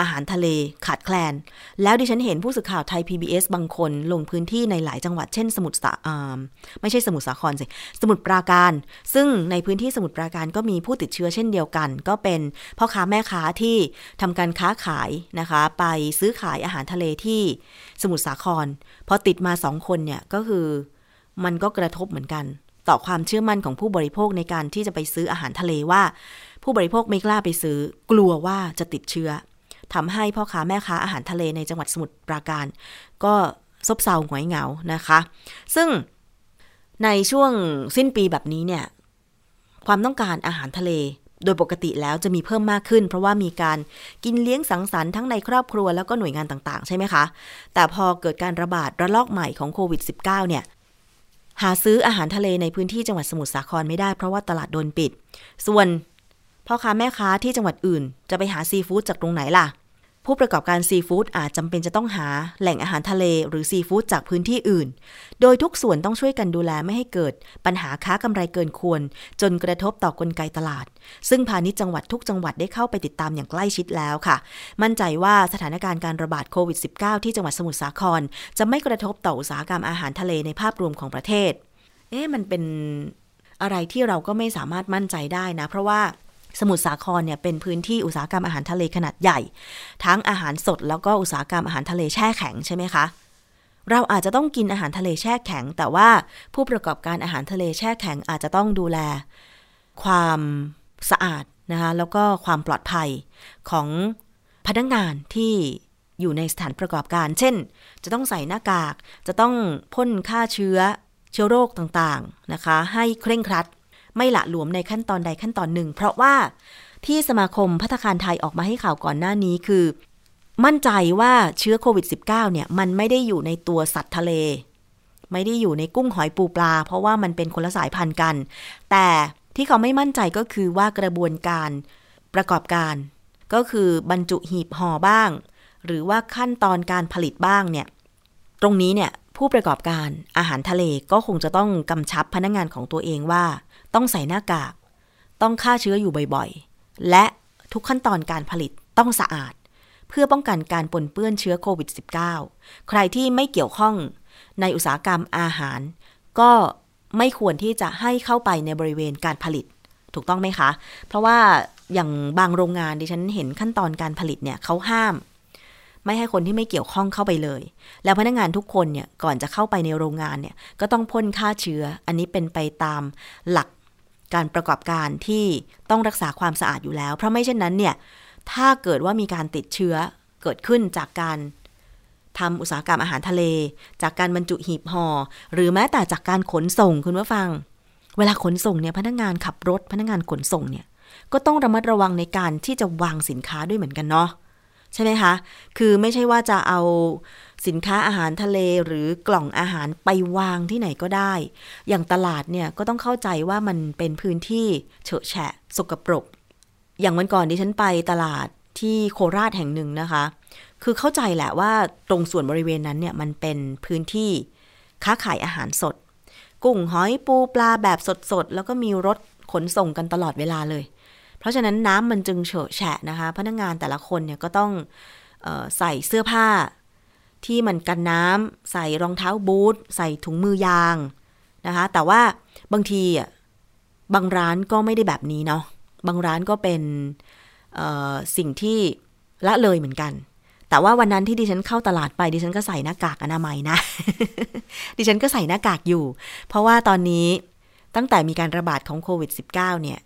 อาหารทะเลขาดแคลน แล้วดิฉันเห็นผู้สื่อข่าวไทย PBS บางคนลงพื้นที่ในหลายจังหวัดเช่นสมุทรสาไม่ใช่สมุทรสาครสิสมุทรปราการ ซึ่งในพื้นที่สมุทรปราการก็มีผู้ติดเชื้อเช่นเดียวกัน ก็เป็นพ่อค้าแม่ค้าที่ทำการค้าขายนะคะ ไปซื้อขายอาหารทะเลที่สมุทรสาครพอติดมาสองคนเนี่ยก็คือมันก็กระทบเหมือนกัน ต่อความเชื่อมั่นของผู้บริโภคในการที่จะไปซื้ออาหารทะเลว่า ผู้บริโภคไม่กล้าไปซื้อ กลัวว่าจะติดเชื้อทำให้พ่อค้าแม่ค้าอาหารทะเลในจังหวัดสมุทรปราการ ก็ซบเซาหงอยเหงานะคะ ซึ่งในช่วงสิ้นปีแบบนี้เนี่ย ความต้องการอาหารทะเลโดยปกติแล้วจะมีเพิ่มมากขึ้น เพราะว่ามีการกินเลี้ยงสังสรรค์ทั้งในครอบครัวแล้วก็หน่วยงานต่างๆ ใช่ไหมคะ แต่พอเกิดการระบาดระลอกใหม่ของโควิด -19 เนี่ย หาซื้ออาหารทะเลในพื้นที่จังหวัดสมุทรสาครไม่ได้เพราะว่าตลาดโดนปิด ส่วน พ่อค้าแม่ค้าที่จังหวัดอื่น จะไปหาซีฟู้ดจากตรงไหนล่ะ ผู้ประกอบการซีฟู้ดอาจจำเป็นจะต้องหาแหล่งอาหารทะเลหรือซีฟู้ดจากพื้นที่อื่น โดยทุกส่วนต้องช่วยกันดูแลไม่ให้เกิด ปัญหาค้ากำไรเกินควร จนกระทบต่อกลไกตลาด ซึ่งพาณิชย์จังหวัดทุกจังหวัดได้เข้าไปติดตามอย่างใกล้ชิดแล้วค่ะ มั่นใจว่าสถานการณ์การระบาดโควิด -19 ที่จังหวัดสมุทรสาคร จะไม่กระทบต่ออุตสาหกรรมอาหารทะเลในภาพรวมของประเทศ เอ๊ะมันเป็นอะไรที่เราก็ไม่สามารถมั่นใจได้นะ เพราะว่า สมุทรสาครเนี่ยเป็นพื้นที่อุตสาหกรรมอาหารทะเลขนาดใหญ่ ทั้งอาหารสดแล้วก็อุตสาหกรรมอาหารทะเลแช่แข็งใช่ไหมคะเราอาจจะต้องกินอาหารทะเลแช่แข็ง แต่ว่าผู้ประกอบการอาหารทะเลแช่แข็งอาจจะต้องดูแล ความสะอาดนะคะแล้วก็ความปลอดภัยของพนักงงานที่อยู่ในสถานประกอบการ เช่น จะต้องใส่หน้ากาก จะต้องพ่นฆ่าเชื้อเชื้อโรคต่างๆนะคะ ให้เคร่งครัด ไม่ละหลวมในขั้นตอนใดขั้นตอนหนึ่ง เพราะว่าที่สมาคมพัฒคารไทยออกมาให้ข่าวก่อนหน้านี้คือ มั่นใจว่าเชื้อโควิด -19 เนี่ย มันไม่ได้อยู่ในตัวสัตว์ทะเล ไม่ได้อยู่ในกุ้งหอยปูปลา เพราะว่ามันเป็นคนละสายพันธุ์กัน แต่ที่เขาไม่มั่นใจก็คือว่ากระบวนการประกอบการ ก็คือบรรจุหีบห่อบ้าง หรือว่าขั้นตอนการผลิตบ้างเนี่ย ตรงนี้เนี่ยผู้ประกอบการอาหารทะเลก็คงจะต้องกำชับพนักงงานของตัวเองว่า ต้องใส่หน้ากาก ต้องฆ่าเชื้ออยู่บ่อยๆ และทุกขั้นตอนการผลิตต้องสะอาด เพื่อป้องกันการปนเปื้อนเชื้อโควิด -19 ใครที่ไม่เกี่ยวข้องในอุตสาหกรรมอาหาร ก็ไม่ควรที่จะให้เข้าไปในบริเวณการผลิต ถูกต้องไหมคะ เพราะว่าอย่างบางโรงงานดิฉันเห็นขั้นตอนการผลิตเนี่ยเขาห้าม ไม่ให้คนที่ไม่เกี่ยวข้องเข้าไปเลย แล้วพนักงานทุกคนเนี่ยก่อนจะเข้าไปในโรงงานเนี่ยก็ต้องพ่นฆ่าเชื้อ อันนี้เป็นไปตามหลัก การประกอบการที่ต้องรักษาความสะอาดอยู่แล้ว เพราะไม่เช่นนั้นเนี่ยถ้าเกิดว่ามีการติดเชื้อเกิดขึ้นจากการทำอุตสาหกรรมอาหารทะเล จากการบรรจุหีบห่อหรือแม้แต่จากการขนส่งคุณผู้ฟัง เวลาขนส่งเนี่ยพนักงานขับรถพนักงานขนส่งเนี่ยก็ต้องระมัดระวังในการที่จะวางสินค้าด้วยเหมือนกันเนาะใช่ไหมคะ คือไม่ใช่ว่าจะเอา สินค้าอาหารทะเลหรือกล่องอาหารไปวางที่ไหนก็ได้ อย่างตลาดเนี่ยก็ต้องเข้าใจว่ามันเป็นพื้นที่เฉอะแฉะ สกปรก อย่างวันก่อนที่ฉันไปตลาดที่โคราชแห่งหนึ่งนะคะ คือเข้าใจแหละว่าตรงส่วนบริเวณนั้นเนี่ยมันเป็นพื้นที่ค้าขายอาหารสด กุ้งหอยปูปลาแบบสดๆ แล้วก็มีรถขนส่งกันตลอดเวลาเลย เพราะฉะนั้นน้ำมันจึงเฉอะแฉะนะคะ พนักงงานแต่ละคนเนี่ยก็ต้องออใส่เสื้อผ้า ที่มันกันน้ำใส่รองเท้าบูทใส่ถุงมือยางนะคะ แต่ว่าบางทีอะบางร้านก็ไม่ได้แบบนี้เนาะบางร้านก็เป็นสิ่งที่ละเลยเหมือนกัน แต่ว่าวันนั้นที่ดิฉันเข้าตลาดไปดิฉันก็ใส่หน้ากากอนามัยนะ ดิฉันก็ใส่หน้ากากอยู่ เพราะว่าตอนนี้ตั้งแต่มีการระบาดของโควิด -19 เนี่ย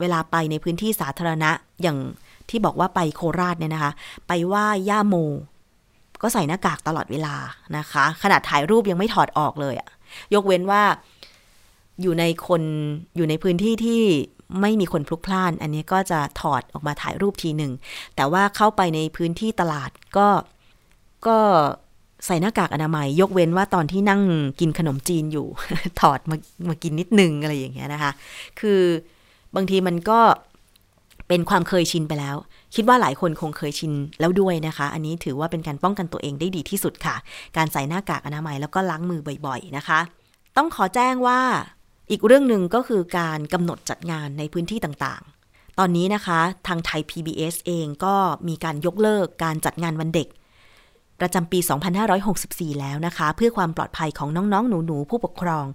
เวลาไปในพื้นที่สาธารณะอย่างที่บอกว่าไปโคราชเนี่ยนะคะ ไปว่าย่าโม ก็ใส่หน้ากากตลอดเวลานะคะ ขนาดถ่ายรูปยังไม่ถอดออกเลยอะยกเว้นว่าอยู่ในคนอยู่ในพื้นที่ที่ไม่มีคนพลุกพล่าน อันนี้ก็จะถอดออกมาถ่ายรูปทีหนึ่ง แต่ว่าเข้าไปในพื้นที่ตลาดก็ก็ใส่หน้ากากอนามัย ยกเว้นว่าตอนที่นั่งกินขนมจีนอยู่ ถอดมามากินนิดนึงอะไรอย่างเงี้ยนะคะ คือบางทีมันก็เป็นความเคยชินไปแล้ว คิดว่าหลายคนคงเคยชินแล้วด้วยนะคะ อันนี้ถือว่าเป็นการป้องกันตัวเองได้ดีที่สุดค่ะ การใส่หน้ากากอนามัยแล้วก็ล้างมือบ่อยๆนะคะ ต้องขอแจ้งว่าอีกเรื่องหนึ่งก็คือการกำหนดจัดงานในพื้นที่ต่างๆ ตอนนี้นะคะทางไทย PBS เองก็มีการยกเลิกการจัดงานวันเด็ก ประจำปี 2564 แล้วนะคะ เพื่อความปลอดภัยของน้องๆ หนูๆ ผู้ปกครอง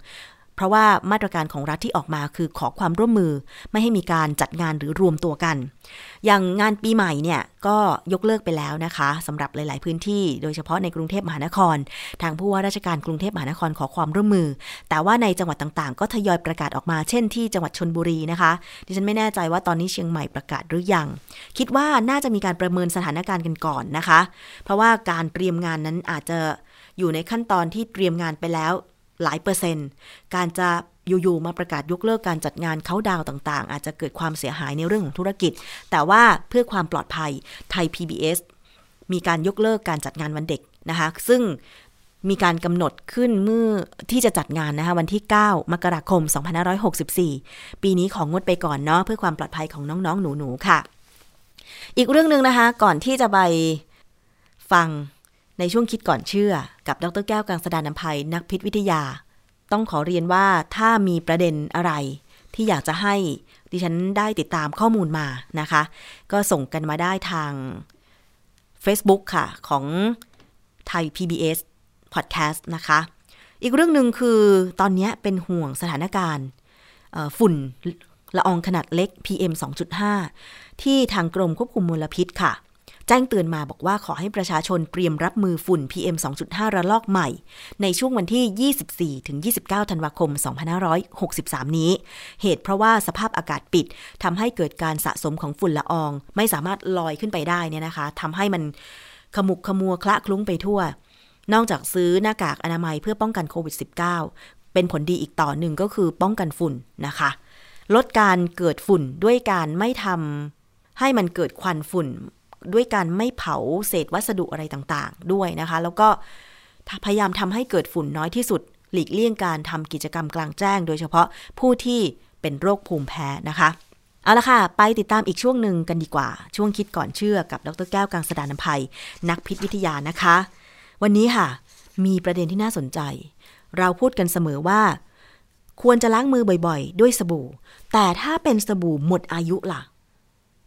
เพราะว่ามาตรการของรัฐที่ออกมาคือขอความร่วมมือ ไม่ให้มีการจัดงานหรือรวมตัวกัน อย่างงานปีใหม่เนี่ยก็ยกเลิกไปแล้วนะคะสำหรับหลาย ๆ พื้นที่ โดยเฉพาะในกรุงเทพมหานคร ทางผู้ว่าราชการกรุงเทพมหานครขอความร่วมมือ แต่ว่าในจังหวัดต่าง ๆ ก็ทยอยประกาศออกมา เช่นที่จังหวัดชนบุรีนะคะ ดิฉันไม่แน่ใจว่าตอนนี้เชียงใหม่ประกาศหรือยัง คิดว่าน่าจะมีการประเมินสถานการณ์กันก่อนนะคะ เพราะว่าการเตรียมงานนั้นอาจจะอยู่ในขั้นตอนที่เตรียมงานไปแล้ว หลายเปอร์เซ็นต์ การจะอยู่ๆมาประกาศยกเลิกการจัดงานเขาดาวต่าง ๆ อาจจะเกิดความเสียหายในเรื่องของธุรกิจ แต่ว่าเพื่อความปลอดภัยไทย PBS มีการยกเลิกการจัดงานวันเด็กนะคะ ซึ่งมีการกำหนดขึ้นเมื่อที่จะจัดงานนะคะวันที่ 9 มกราคม 2564 ปีนี้ของงดไปก่อนเนาะเพื่อความปลอดภัยของน้องๆ หนูๆ ค่ะ อีกเรื่องหนึ่งนะคะ ก่อนที่จะไปฟัง ในช่วงคิดก่อนเชื่อ กับดรแก้วกังสดานนภัยนักพิษวิทยา ต้องขอเรียนว่าถ้ามีประเด็นอะไร ที่อยากจะให้ดิฉันได้ติดตามข้อมูลมานะคะ ก็ส่งกันมาได้ทาง Facebook ค่ะ ของไทย PBS Podcast นะคะ อีกเรื่องหนึ่งคือตอนนี้เป็นห่วงสถานการณ์ฝุ่นละอองขนาดเล็ก PM 2.5 ที่ทางกรมควบคุมมลพิษค่ะ แจ้งเตือนมาบอกว่าขอให้ประชาชนเตรียมรับมือฝุ่น PM 2.5 ระลอกใหม่ ในช่วงวันที่ 24ถึง29 ธันวาคม 2563 นี้ เหตุเพราะว่าสภาพอากาศปิดทำให้เกิดการสะสมของฝุ่นละออง ไม่สามารถลอยขึ้นไปได้เนี่ยนะคะทำให้มันขมุกขมัวคละคลุ้งไปทั่ว นอกจากซื้อหน้ากากอนามัยเพื่อป้องกันโควิด -19 เป็นผลดีอีกต่อหนึ่งก็คือป้องกันฝุ่นนะคะ ลดการเกิดฝุ่นด้วยการไม่ทำให้มันเกิดควันฝุ่น ด้วยการไม่เผาเศษวัสดุอะไรต่างๆ ด้วยนะคะ แล้วก็พยายามทำให้เกิดฝุ่นน้อยที่สุด หลีกเลี่ยงการทำกิจกรรมกลางแจ้ง โดยเฉพาะผู้ที่เป็นโรคภูมิแพ้นะคะเอาละค่ะ ไปติดตามอีกช่วงหนึ่งกันดีกว่า ช่วงคิดก่อนเชื่อกับดรแก้วกังสดานนภัย นักพิษวิทยานะคะ วันนี้ค่ะ มีประเด็นที่น่าสนใจ เราพูดกันเสมอว่า ควรจะล้างมือบ่อยๆ ด้วยสบู่ แต่ถ้าเป็นสบู่หมดอายุล่ะ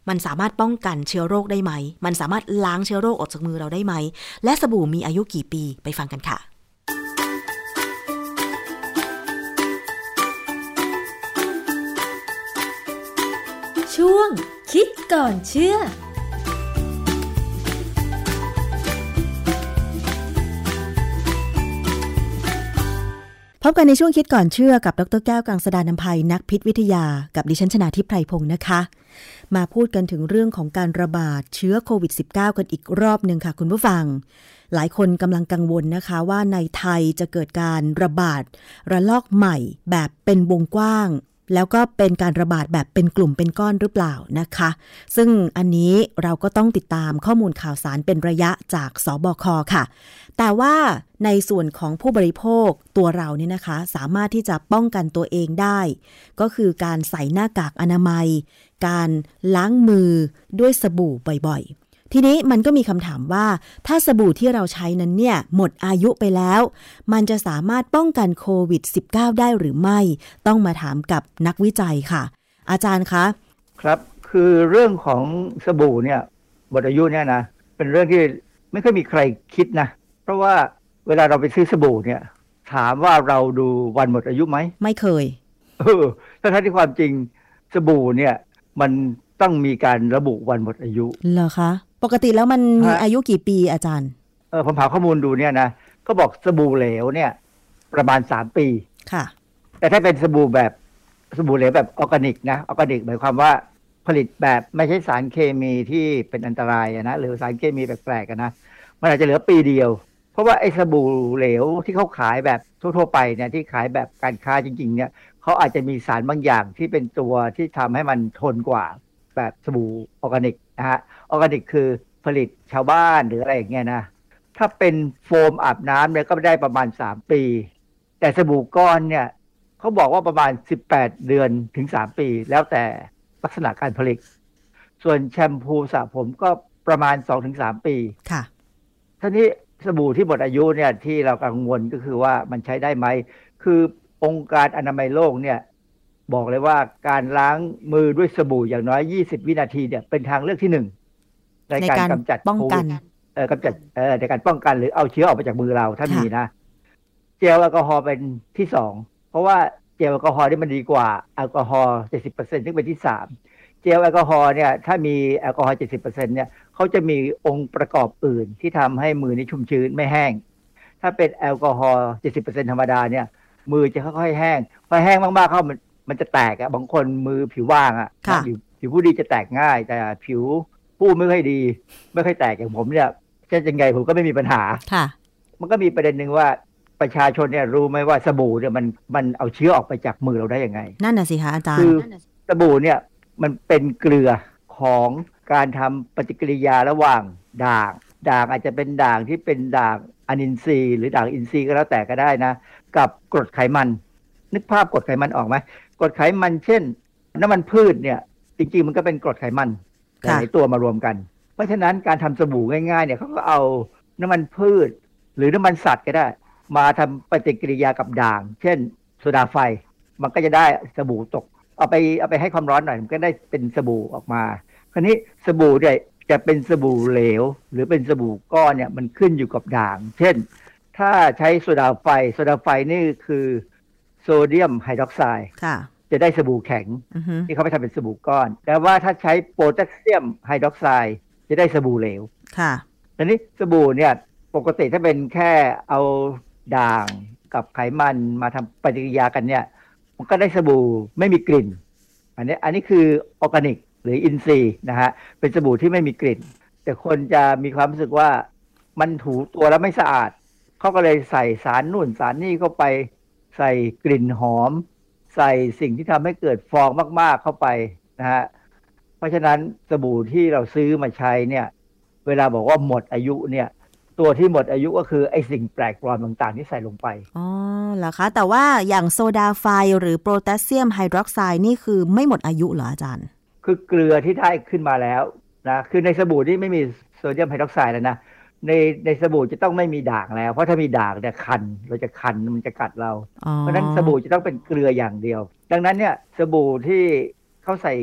มันสามารถป้องกันเชื้อโรคได้ไหม มันสามารถล้างเชื้อโรคออกจากมือเราได้ไหม และสบู่มีอายุกี่ปีไปฟังกันค่ะช่วงคิดก่อนเชื่อ พบกันในช่วงคิดก่อนเชื่อกับ ดรแก้วกังสดานนภัยนักพิษวิทยา กับดิฉันชนาทิพไพรพงศ์นะคะ มาพูดกันถึงเรื่องของการระบาดเชื้อโควิด -19 กันอีกรอบหนึ่งค่ะคุณผู้ฟัง หลายคนกำลังกังวลนะคะว่าในไทยจะเกิดการระบาด ระลอกใหม่แบบเป็นวงกว้าง แล้วก็เป็นการระบาดแบบเป็นกลุ่มเป็นก้อนหรือเปล่านะคะ ซึ่งอันนี้เราก็ต้องติดตามข้อมูลข่าวสารเป็นระยะจากสบคค่ะ แต่ว่าในส่วนของผู้บริโภคตัวเราเนี่ยนะคะ สามารถที่จะป้องกันตัวเองได้ ก็คือการใส่หน้ากากอนามัย การล้างมือด้วยสบู่บ่อยๆ ทีนี้มันก็มีคำถามว่า ถ้าสบู่ที่เราใช้นั้นเนี่ย หมดอายุไปแล้ว มันจะสามารถป้องกันโควิด -19 ได้หรือไม่ ต้องมาถามกับนักวิจัยค่ะ อาจารย์คะ ครับคือเรื่องของสบู่เนี่ยหมดอายุเนี่ยนะเป็นเรื่องที่ไม่ค่อยมีใครคิดนะ เพราะว่าเวลาเราไปซื้อสบู่เนี่ย ถามว่าเราดูวันหมดอายุไหมไม่เคยเออทั้งที่ความจริงสบู่เนี่ย มันต้องมีการระบุวันหมดอายุเหรอคะ ปกติแล้วมันมีฮะอายุกี่ปีอาจารย์ เออผมหาข้อมูลดูเนี่ยนะก็บอกสบู่เหลวเนี่ย ประมาณสามปีค่ะ แต่ถ้าเป็นสบู่แบบสบู่เหลวแบบออร์แกนิกนะออร์แกนิกหมายความว่าผลิตแบบไม่ใช่สารเคมีที่เป็นอันตรายอะนะหรือสารเคมีแปลกๆอะนะมันอาจจะเหลือปีเดียว เพราะว่าไอ้สบู่เหลวที่เขาขายแบบทั่วๆไปเนี่ยที่ขายแบบการค้าจริง ๆ เนี่ยเขาอาจจะมีสารบางอย่างที่เป็นตัวที่ทำให้มันทนกว่าแบบสบู่ออร์แกนิกนะฮะ ออร์แกนิกคือผลิตชาวบ้านหรืออะไรอย่างเงี้ยนะ ถ้าเป็นโฟมอาบน้ำเนี่ยก็ได้ประมาณ 3 ปี แต่สบู่ก้อนเนี่ยเขาบอกว่าประมาณ 18 เดือนถึง 3 ปี แล้วแต่ลักษณะการผลิต ส่วนแชมพูสระผมก็ประมาณ 2-3 ปี ค่ะทีนี้สบู่ที่หมดอายุเนี่ยที่เรากังวลก็คือว่ามันใช้ได้ไหม คือองค์การอนามัยโลกเนี่ยบอกเลยว่าการล้างมือด้วยสบู่อย่างน้อย 20 วินาทีเนี่ยเป็นทางเลือกที่หนึ่ง ในในการการกำจัดป้องกันโควิดเออกำจัดเออในการป้องกันหรือเอาเชื้อออกไปจากมือเราถ้าค่ะมีนะเจลแอลกอฮอล์เป็นที่สองเพราะว่าเจลแอลกอฮอล์นี่มันดีกว่าแอลกอฮอล์70%ซึ่งเป็นที่สามเจลแอลกอฮอล์เนี่ยถ้ามีแอลกอฮอล์70%เนี่ยเขาจะมีองค์ประกอบอื่นที่ทำให้มือนี่ชุ่มชื้นไม่แห้ง ถ้าเป็นแอลกอฮอล์70%ธรรมดาเนี่ย มือจะค่อยๆแห้งพอแห้งมากๆเข้ามันมันจะแตกอะบางคนมือผิวว่างอะค่ะผิวผิวผู้ดีจะแตกง่าย แต่ผิว ผู้ไม่ค่อยดี ไม่ค่อยแตกอย่างผมเนี่ยจะยังไงผมก็ไม่มีปัญหาค่ะ มันก็มีประเด็นหนึ่งว่าประชาชนเนี่ยรู้ไหมว่าสบู่เนี่ยมันมันเอาเชื้อออกไปจากมือเราได้ยังไง นั่นน่ะสิคะอาจารคืย์อสบู่เนี่ยมันเป็นเกลือของการทำปฏิกิริยาระหว่างด่าง ด่างอาจจะเป็นด่างที่เป็นด่างอนินทรีย์หรือด่างอินทรีย์ก็แล้วแต่ก็ได้นะ กับกรดไขมัน นึกภาพกรดไขมันออกไหมกรดไขมันเช่นน้ำมันพืชเนี่ย จริงๆมันก็เป็นกรดไขมัน หค่ะลายๆตัวมารวมกัน เพราะฉะนั้นการทำสบู่ง่ายๆเนี่ยเขาก็เอาน้ำมันพืช หรือน้ำมันสัตว์ก็ได้ มาทำปฏิกิริยากับด่าง เช่นโซดาไฟ มันก็จะได้สบู่ตก เอาไปเอาไปให้ความร้อนหน่อยมันก็ได้เป็นสบู่ออกมา คราวนี้สบู่เนี่ยจะเป็นสบู่เหลว หรือเป็นสบู่ก้อนเนี่ยมันขึ้นอยู่กับด่าง เช่น ถ้าใช้โซดาไฟโซดาไฟนี่คือโซเดียมไฮดรอกไซด์ค่ะ จะได้สบู่แข็งอือฮึที่เขาไปทำเป็นสบู่ก้อน แต่ว่าถ้าใช้โพแทสเซียมไฮดรอกไซด์จะได้สบู่เหลว ค่ะทีนี้สบู่เนี่ยปกติถ้าเป็นแค่เอาด่างกับไขมันมาทำปฏิกิริยากันเนี่ย มันก็ได้สบู่ไม่มีกลิ่น อันนี้อันนี้คือออร์แกนิกหรืออินทรีย์นะฮะ เป็นสบู่ที่ไม่มีกลิ่น แต่คนจะมีความรู้สึกว่ามันถูตัวแล้วไม่สะอาด เขาก็เลยใส่สารนู่นสารนี่เข้าไป ใส่กลิ่นหอม ใส่สิ่งที่ทำให้เกิดฟองมาก ๆ เข้าไปนะฮะเพราะฉะนั้นสบู่ที่เราซื้อมาใช้เนี่ย เวลาบอกว่าหมดอายุเนี่ย ตัวที่หมดอายุก็คือไอ้สิ่งแปลกปลอมต่าง ๆ ที่ใส่ลงไปอ๋อเหรอคะ แต่ว่าอย่างโซดาไฟหรือโพแทสเซียมไฮดรอกไซด์นี่คือไม่หมดอายุเหรออาจารย์ คือเกลือที่ได้ขึ้นมาแล้วนะคือในสบู่นี่ไม่มีโซเดียมไฮดรอกไซด์แล้วนะ ในในสบู่จะต้องไม่มีด่างแล้ว เพราะถ้ามีด่างเนี่ยคันเราจะคันมันจะกัดเราอ๋อเพราะฉะนั้นสบู่จะต้องเป็นเกลืออย่างเดียว ดังนั้นเนี่ยสบู่ที่เขาใส่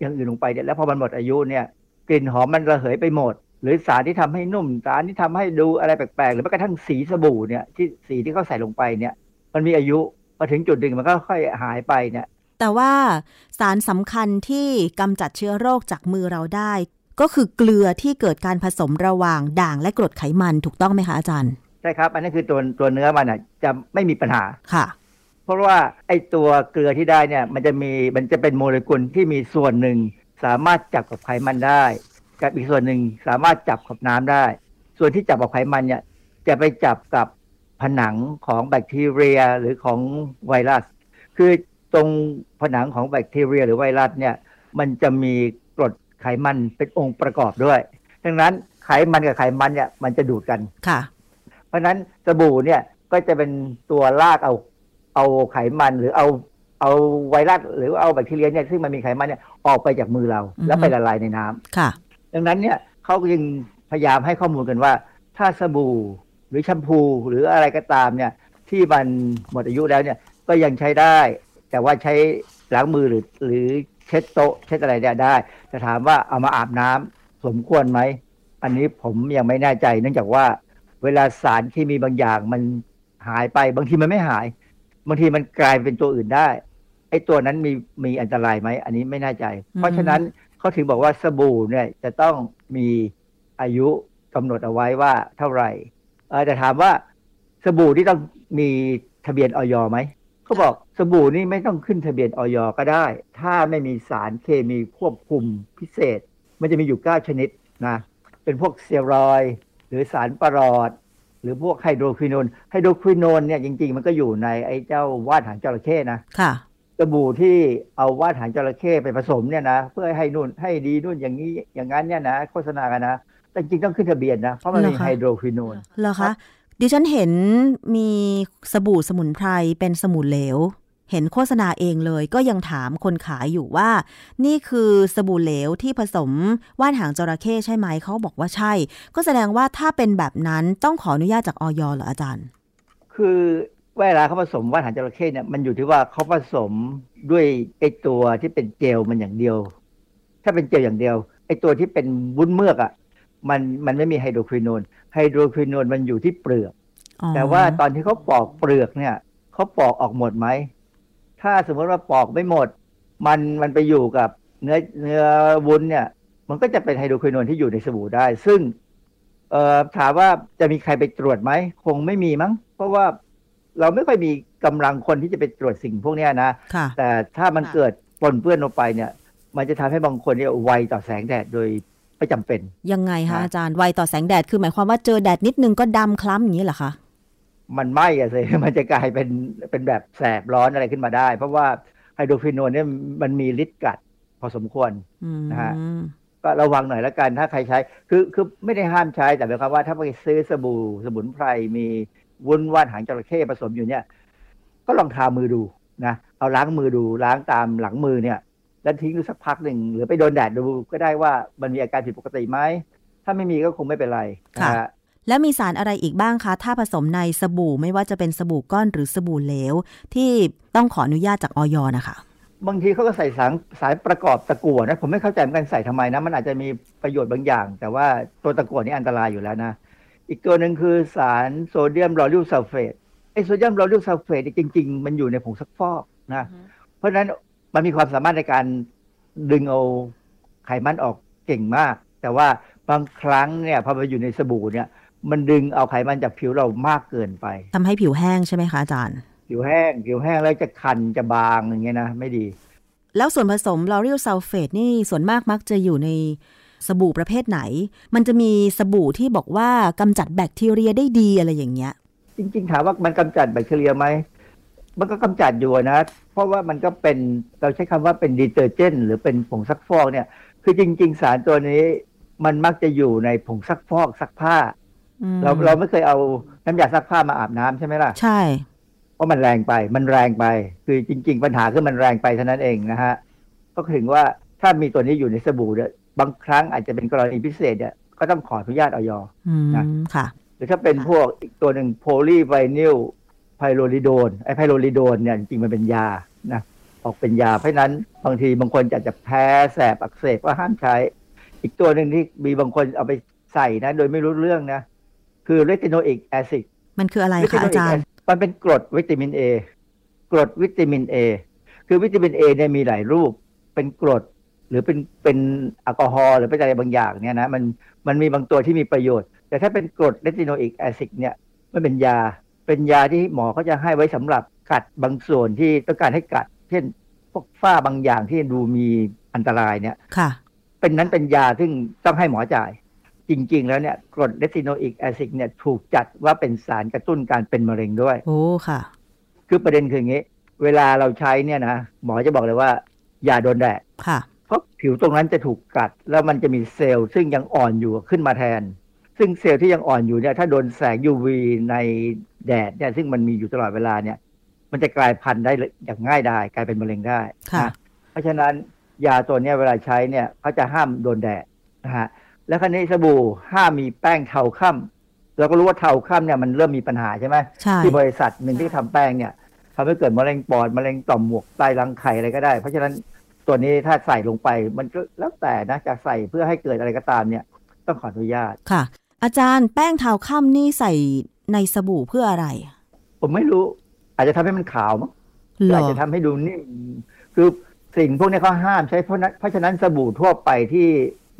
อย่างอื่นลงไปเนี่ยแล้วพอมันหมดอายุเนี่ยกลิ่นหอมมันระเหยไปหมด หรือสารที่ทำให้นุ่มสารที่ทำให้ดูอะไรแปลกๆ หรือแม้กระทั่งสีสบู่เนี่ยที่สีที่เขาใส่ลงไปเนี่ยมันมีอายุพอถึงจุดหนึ่งมันก็ค่อยหายไปเนี่ยแต่ว่าสารสำคัญที่กำจัดเชื้อโรคจากมือเราได้ ก็คือเกลือที่เกิดการผสมระหว่างด่างและกรดไขมันถูกต้องไหมคะอาจารย์ ใช่ครับ อันนี้คือตัวตัวเนื้อมันอะจะไม่มีปัญหาค่ะ เพราะว่าไอ้ตัวเกลือที่ได้เนี่ยมันจะมีมันจะเป็นโมเลกุลที่มีส่วนหนึ่ง สามารถจับกับไขมันได้ กับอีกส่วนหนึ่งสามารถจับกับน้ำได้ ส่วนที่จับกับไขมันเนี่ยจะไปจับกับผนังของแบคทีเรียหรือของไวรัส คือตรงผนังของแบคทีเรียหรือไวรัสเนี่ยมันจะมีกรด ไขมันเป็นองค์ประกอบด้วย ดังนั้นไขมันกับไขมันเนี่ยมันจะดูดกันค่ะ เพราะฉะนั้นสบู่เนี่ยก็จะเป็นตัวลากเอาเอาไขมันหรือเอาเอาไวรัสหรือเอาแบคทีเรียเนี่ยซึ่งมันมีไขมันเนี่ยออกไปจากมือเราอือฮึแล้วไปละลายในน้ำค่ะ ดังนั้นเนี่ยเขาก็ยังพยายามให้ข้อมูลกันว่า ถ้าสบู่หรือแชมพูหรืออะไรก็ตามเนี่ย ที่มันหมดอายุแล้วเนี่ยก็ยังใช้ได้ แต่ว่าใช้ล้างมือหรือหรือ เช็ดโต๊ะเช็ดอะไรเนี่ยได้แต่ถามว่าเอามาอาบน้ำสมควรไหม อันนี้ผมยังไม่แน่ใจ เนื่องจากว่า เวลาสารเคมีบางอย่างมันหายไป บางทีมันไม่หาย บางทีมันกลายเป็นตัวอื่นได้ ไอ้ตัวนั้นมีมีอันตรายไหม อันนี้ไม่แน่ใจ เพราะฉะนั้นเขาถึงบอกว่าสบู่เนี่ยจะต้องมีอายุกำหนดเอาไว้ว่าเท่าไหร่เออแต่ถามว่าสบู่ที่ต้องมีทะเบียนออยไหม เขาบอกสบู่นี่ไม่ต้องขึ้นทะเบียนออยก็ได้ ถ้าไม่มีสารเคมีควบคุมพิเศษ มันจะมีอยู่ 9 ชนิดนะเป็นพวกสเซียรอยด์หรือสารประหลอด หรือพวกไฮโดรควินอนไฮโดรควินอนเนี่ยจริง ๆ มันก็อยู่ในไอ้เจ้าว่านหางจระเข้นะค่ะสบู่ที่เอาว่านหางจระเข้ไปผสมเนี่ยนะเพื่อให้นู่นให้ดีนู่นอย่างนี้อย่างนั้นเนี่ยนะโฆษณากันนะแต่จริงๆต้องขึ้นทะเบียนนะ เพราะมันมีเหรอคะไฮโดรควินอนเหรอคะ ดิฉันเห็นมีสบู่สมุนไพรเป็นสมุนเหลว เห็นโฆษณาเองเลยก็ยังถามคนขายอยู่ว่า นี่คือสบู่เหลวที่ผสมว่านหางจระเข้ใช่ไหมเขาบอกว่าใช่ ก็แสดงว่าถ้าเป็นแบบนั้นต้องขออนุญาตจากออยเหรออาจารย์ คือเวลาเขาผสมว่านหางจระเข้เนี่ยมันอยู่ที่ว่าเขาผสมด้วยไอตัวที่เป็นเจลมันอย่างเดียว ถ้าเป็นเจลอย่างเดียวไอตัวที่เป็นวุ้นเมือกอะ่ะ มันมันไม่มีไฮโดรควินอนไฮโดรควินอนมันอยู่ที่เปลือกอ๋อแต่ว่าตอนที่เขาปอกเปลือกเนี่ยเขาปอกออกหมดไหม ถ้าสมมติว่าปอกไม่หมด มันมันไปอยู่กับเนื้อเนื้อวุ้นเนี่ย มันก็จะเป็นไฮโดรควินอนที่อยู่ในสบู่ได้ ซึ่งเอ่อถามว่าจะมีใครไปตรวจไหม คงไม่มีมั้ง เพราะว่าเราไม่ค่อยมีกำลังคนที่จะไปตรวจสิ่งพวกเนี้ยนะค่ะแต่ถ้ามันค่ะเกิดปนเปื้อนลงไปเนี่ย มันจะทำให้บางคนเนี่ยไวต่อแสงแดดโดย ไม่จำเป็น ยังไงคะนะอาจารย์ไวต่อแสงแดดคือหมายความว่าเจอแดดนิดนึงก็ดำคล้ำอย่างนี้เหรอคะมันไหม้อะสิมันจะกลายเป็นเป็นแบบแสบร้อนอะไรขึ้นมาได้ เพราะว่าไฮโดรควินอนเนี่ยมันมีฤทธิ์กัดพอสมควรอืมนะฮะก็ระวังหน่อยละกันถ้าใครใช้ คือคือไม่ได้ห้ามใช้แต่หมายความว่าถ้าไปซื้อสบู่สมุนไพรมีวุ้นว่านหางจระเข้ผสมอยู่เนี่ย ก็ลองทามือดูนะเอาล้างมือดูล้างตามหลังมือเนี่ย แล้วทิ้งดูสักพักหนึ่งหรือไปโดนแดดดูก็ได้ว่ามันมีอาการผิดปกติไหมถ้าไม่มีก็คงไม่เป็นไรนะฮะแล้วมีสารอะไรอีกบ้างคะ ถ้าผสมในสบู่ไม่ว่าจะเป็นสบู่ก้อนหรือสบู่เหลว ที่ต้องขออนุญาตจากอย. นะคะบางทีเขาก็ใส่สารสารประกอบตะกั่วนะผมไม่เข้าใจเหมือนกันใส่ทำไมนะ มันอาจจะมีประโยชน์บางอย่าง แต่ว่าตัวตะกั่วนี่อันตรายอยู่แล้วนะ อีกตัวหนึ่งคือสารโซเดียมลอริลซัลเฟตไอโซเดียมลอริลซัลเฟตจริง ๆ มันอยู่ในผงซักฟอกนะ เพราะฉะนั้น มันมีความสามารถในการดึงเอาไขมันออกเก่งมาก แต่ว่าบางครั้งเนี่ยพอมาอยู่ในสบู่เนี่ย มันดึงเอาไขมันจากผิวเรามากเกินไปทำให้ผิวแห้งใช่ไหมคะอาจารย์ ผิวแห้ง ผิวแห้งแล้วจะคันจะบางอย่างเงี้ยนะไม่ดี แล้วส่วนผสมลอริลซัลเฟตนี่ส่วนมากมักจะอยู่ในสบู่ประเภทไหน มันจะมีสบู่ที่บอกว่ากำจัดแบคทีเรียได้ดีอะไรอย่างเงี้ย จริง ๆ ถามว่ามันกำจัดแบคทีเรียไหม มันก็กำจัดอยู่นะ เพราะว่ามันก็เป็นเราใช้คำว่าเป็น detergent หรือเป็นผงซักฟอกเนี่ย คือจริง ๆ สารตัวนี้มันมักจะอยู่ในผงซักฟอกซักผ้าอืมเราเราไม่เคยเอาน้ำยาซักผ้ามาอาบน้ำใช่ไหมล่ะ ใช่ เพราะมันแรงไป มันแรงไป คือจริง ๆ ปัญหาคือมันแรงไปเท่านั้นเองนะฮะ ก็ถึงว่าถ้ามีตัวนี้อยู่ในสบู่เนี่ยบางครั้งอาจจะเป็นกรณีพิเศษเนี่ยก็ต้องขออนุญาตออยอืมนะค่ะ หรือถ้าเป็นพวกอีกตัวหนึ่งโพลีไวนิล ไพโรลิโดนไอไพโรลิโดนเนี่ยจริงๆมันเป็นยานะออกเป็นยาเพราะฉะนั้นบางทีบางคนอาจจะแพ้แสบอักเสบก็ห้ามใช้ อีกตัวหนึ่งที่มีบางคนเอาไปใส่นะ โดยไม่รู้เรื่องนะ คือ retinoic acidมันคืออะไรคะอาจารย์ มันเป็นกรดวิตามินเอกรดวิตามินเอคือวิตามินเอเนี่ยมีหลายรูป เป็นกรดหรือเป็นเป็นแอลกอฮอล์หรือเป็นอะไรบางอย่างเนี่ยนะมันมันมีบางตัวที่มีประโยชน์ แต่ถ้าเป็นกรด retinoic acid เนี่ยมันเป็นยา เป็นยาที่หมอเขาจะให้ไว้สำหรับกัดบางส่วนที่ต้องการให้กัด เช่นพวกฝ้าบางอย่างที่ดูมีอันตรายเนี่ยค่ะ เป็นนั้นเป็นยาซึ่งต้องให้หมอจ่าย จริง ๆ แล้วเนี่ยกรด retinoic acid เนี่ยถูกจัดว่าเป็นสารกระตุ้นการเป็นมะเร็งด้วย โอ้ค่ะ คือประเด็นคืออย่างนี้ เวลาเราใช้เนี่ยนะหมอจะบอกเลยว่า อย่าโดนแดดค่ะ เพราะผิวตรงนั้นจะถูกกัด แล้วมันจะมีเซลล์ซึ่งยังอ่อนอยู่ขึ้นมาแทน ซึ่งเซลล์ที่ยังอ่อนอยู่เนี่ยถ้าโดนแสง UV ในแดดเนี่ยซึ่งมันมีอยู่ตลอดเวลาเนี่ย มันจะกลายพันธุ์ได้อย่างง่ายได้กลายเป็นมะเร็งได้ค่ะนะเพราะฉะนั้นยาตัวเนี้ยเวลาใช้เนี่ยเขาจะห้ามโดนแดดนะฮะแล้วคราวนี้สบู่ห้ามมีแป้งเทาค่ำเราก็รู้ว่าเทาค่ำเนี่ยมันเริ่มมีปัญหาใช่ไหมใช่ที่บริษัทหนึ่งที่ทำแป้งเนี่ยทำให้เกิดมะเร็งปอดมะเร็งต่อมหมวกไตรังไข่อะไรก็ได้ เพราะฉะนั้นตัวนี้ถ้าใส่ลงไปมันก็แล้วแต่นะจะใส่เพื่อให้เกิดอะไรก็ตามเนี่ย ต้องขออนุญาตค่ะ อาจารย์แป้งเท้าค่ำนี่ใส่ในสบู่เพื่ออะไร ผมไม่รู้ อาจจะทำให้มันขาวมั้งหรือหรอาจอจะทำให้ดูนิ่มคือสิ่งพวกนี้เขาห้ามใช้เพราะนั้นเพราะฉะนั้นสบู่ทั่วไปที่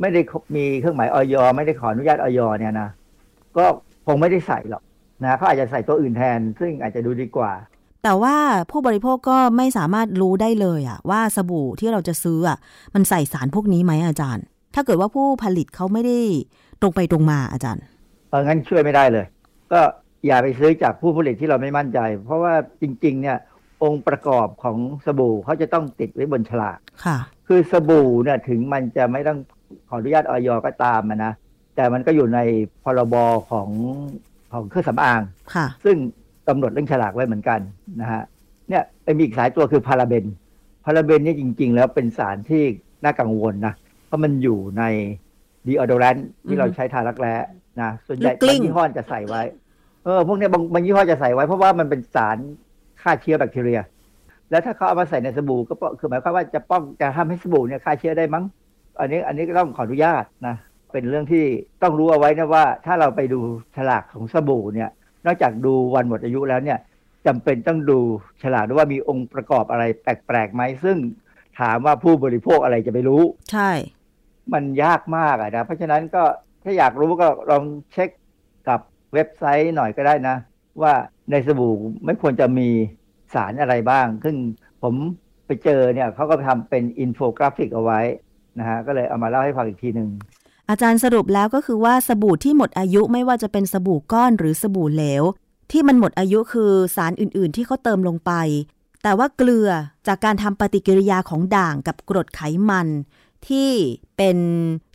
ไม่ได้มีเครื่องหมายออยไม่ได้ขออนุญาตออยเนี่ยนะก็คงไม่ได้ใส่หรอกนะเขาอาจจะใส่ตัวอื่นแทน ซึ่งอาจจะดูดีกว่า แต่ว่าผู้บริโภคก็ไม่สามารถรู้ได้เลยอะว่าสบู่ที่เราจะซื้ออะมันใส่สารพวกนี้ไหมอาจารย์ ถ้าเกิดว่าผู้ผลิตเขาไม่ได้ ตรงไปตรงมาอาจารย์เอองั้นช่วยไม่ได้เลย ก็อย่าไปซื้อจากผู้ผลิตที่เราไม่มั่นใจ เพราะว่าจริง ๆ เนี่ย องค์ประกอบของสบู่เขาจะต้องติดไว้บนฉลากค่ะ คือสบู่เนี่ยถึงมันจะไม่ต้องขออนุญาตออยก็ตามอะนะแต่มันก็อยู่ในพรบของของเครื่องสำอางค่ะ ซึ่งกำหนดเรื่องฉลากไว้เหมือนกันนะฮะเนี่ยมีอีกสายตัวคือพาราเบนพาราเบนเนี่ยจริง ๆ แล้วเป็นสารที่น่ากังวลนะเพราะมันอยู่ใน ดีออโดแรนที่เราใช้ทารักแร้นะส่วนใหญ่ลูกกลิ้บางงยี่ห้อจะใส่ไว้ เออ พวกเนี้ยบางบางยี่ห้อจะใส่ไว้ เพราะว่ามันเป็นสารฆ่าเชื้อแบคทีเรีย แล้วถ้าเขาเอามาใส่ในสบู่ก็ป้องคือหมายความว่าจะป้องจะทำให้สบู่เนี่ยฆ่าเชื้อได้มั้ง อันนี้อันนี้ก็ต้องขออนุญาตนะเป็นเรื่องที่ต้องรู้เอาไว้นะว่า ถ้าเราไปดูฉลากของสบู่เนี่ย นอกจากดูวันหมดอายุแล้วเนี่ยจำเป็นต้องดูฉลากด้วยว่ามีองค์ประกอบอะไรแปลกๆไหมซึ่งถามว่าผู้บริโภคอะไรจะไปรู้ ใช่ มันยากมากอะนะ เพราะฉะนั้นก็ถ้าอยากรู้ก็ลองเช็คกับเว็บไซต์หน่อยก็ได้นะ ว่าในสบู่ไม่ควรจะมีสารอะไรบ้าง ซึ่งผมไปเจอเนี่ยเขาก็ทำเป็นอินโฟกราฟิกเอาไว้นะฮะก็เลยเอามาเล่าให้ฟังอีกทีหนึ่งอาจารย์สรุปแล้วก็คือว่าสบู่ที่หมดอายุไม่ว่าจะเป็นสบู่ก้อนหรือสบู่เหลว ที่มันหมดอายุคือสารอื่น ๆ ที่เขาเติมลงไป แต่ว่าเกลือจากการทำปฏิกิริยาของด่างกับกรดไขมัน ที่เป็น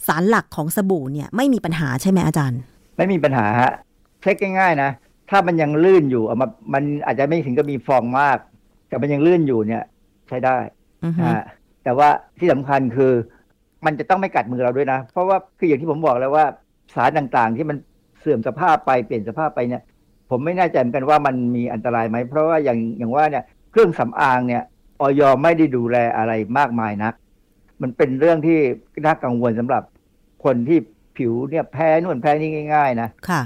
สารหลักของสบู่เนี่ยไม่มีปัญหาใช่ไหมอาจารย์ ไม่มีปัญหาฮะเช็คง่ายๆนะถ้ามันยังลื่นอยู่เอามามันอาจจะไม่ถึงกับมีฟองมาก แต่มันยังลื่นอยู่เนี่ย ใช้ได้อือฮึนะฮะแต่ว่าที่สำคัญคือ มันจะต้องไม่กัดมือเราด้วยนะ เพราะว่าคืออย่างที่ผมบอกแล้วว่าสารต่างๆ ที่มันเสื่อมสภาพไปเปลี่ยนสภาพไปเนี่ย ผมไม่แน่ใจเหมือนกันว่ามันมีอันตรายไหมเพราะว่าอย่างอย่างว่าเนี่ย เครื่องสำอางเนี่ยออยไม่ได้ดูแลอะไรมากมายนัก มันเป็นเรื่องที่น่ากังวลสำหรับคนที่ผิวเนี่ยแพ้นู่นแพ้นี่ง่าย ๆ นะค่ะ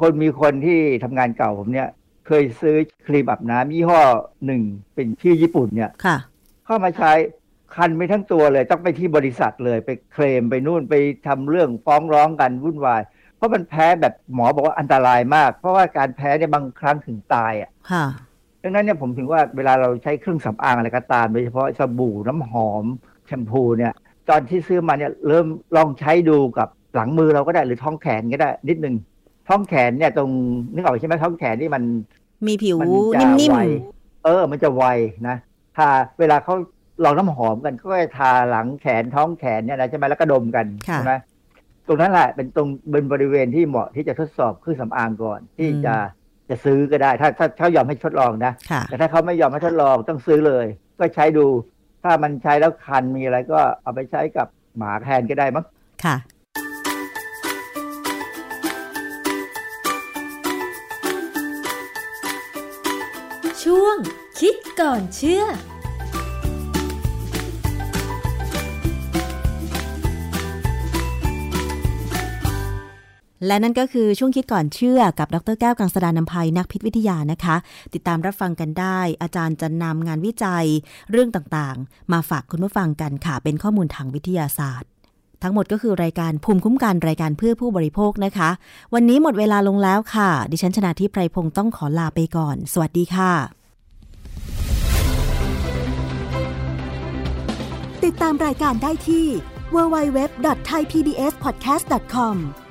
คนมีคนที่ทำงานเก่าผมเนี่ย เคยซื้อครีมอาบน้ำยี่ห้อหนึ่งเป็นชื่อญี่ปุ่นเนี่ยค่ะ เข้ามาใช้คันไปทั้งตัวเลย ต้องไปที่บริษัทเลยไปเคลมไปนู่นไปทำเรื่องฟ้องร้องกันวุ่นวาย เพราะมันแพ้แบบหมอบอกว่าอันตรายมาก เพราะว่าการแพ้เนี่ยบางครั้งถึงตายอะค่ะดังนั้นเนี่ยผมถึงว่าเวลาเราใช้เครื่องสำอางอะไรก็ตามโดยเฉพาะสบู่น้ำหอม แชมพูเนี่ยตอนที่ซื้อมาเนี่ยเริ่มลองใช้ดูกับหลังมือเราก็ได้หรือท้องแขนก็ได้นิดนึงท้องแขนเนี่ยตรงนึกออกใช่ไหมท้องแขนนี่มันมีผิวมันจะนิ่มไวเออ มันจะไวนะทาเวลาเขาลองน้ำหอมกันเขาก็จะทาหลังแขนท้องแขนเนี่ยนะใช่ไหมแล้วก็ดมกันค่ะใช่ไหมตรงนั้นแหละเป็นตรงเป็นบริเวณที่เหมาะที่จะทดสอบเครื่องสำอางก่อน ที่จะจะซื้อก็ได้ ถ้าถ้าเขายอมให้ทดลองนะๆค่ะแต่ถ้าเขาไม่ยอมให้ทดลองต้องซื้อเลย ก็ใช้ดู ถ้ามันใช้แล้วคันมีอะไรก็เอาไปใช้กับหมาแทนก็ได้มั้งค่ะ ช่วงคิดก่อนเชื่อ และนั่นก็คือช่วงคิดก่อนเชื่อกับดรแก้วกังสดานนภัยนักพิษวิทยานะคะ ติดตามรับฟังกันได้ อาจารย์จะนำงานวิจัย เรื่องต่างๆ มาฝากคุณผู้ฟังกันค่ะ เป็นข้อมูลทางวิทยาศาสตร์ ทั้งหมดก็คือรายการภูมิคุ้มกันรายการเพื่อผู้บริโภคนะคะ วันนี้หมดเวลาลงแล้วค่ะ ดิฉันชนะทิพไพรพงศ์ต้องขอลาไปก่อน สวัสดีค่ะ ติดตามรายการได้ที่ www.thaipbspodcast.com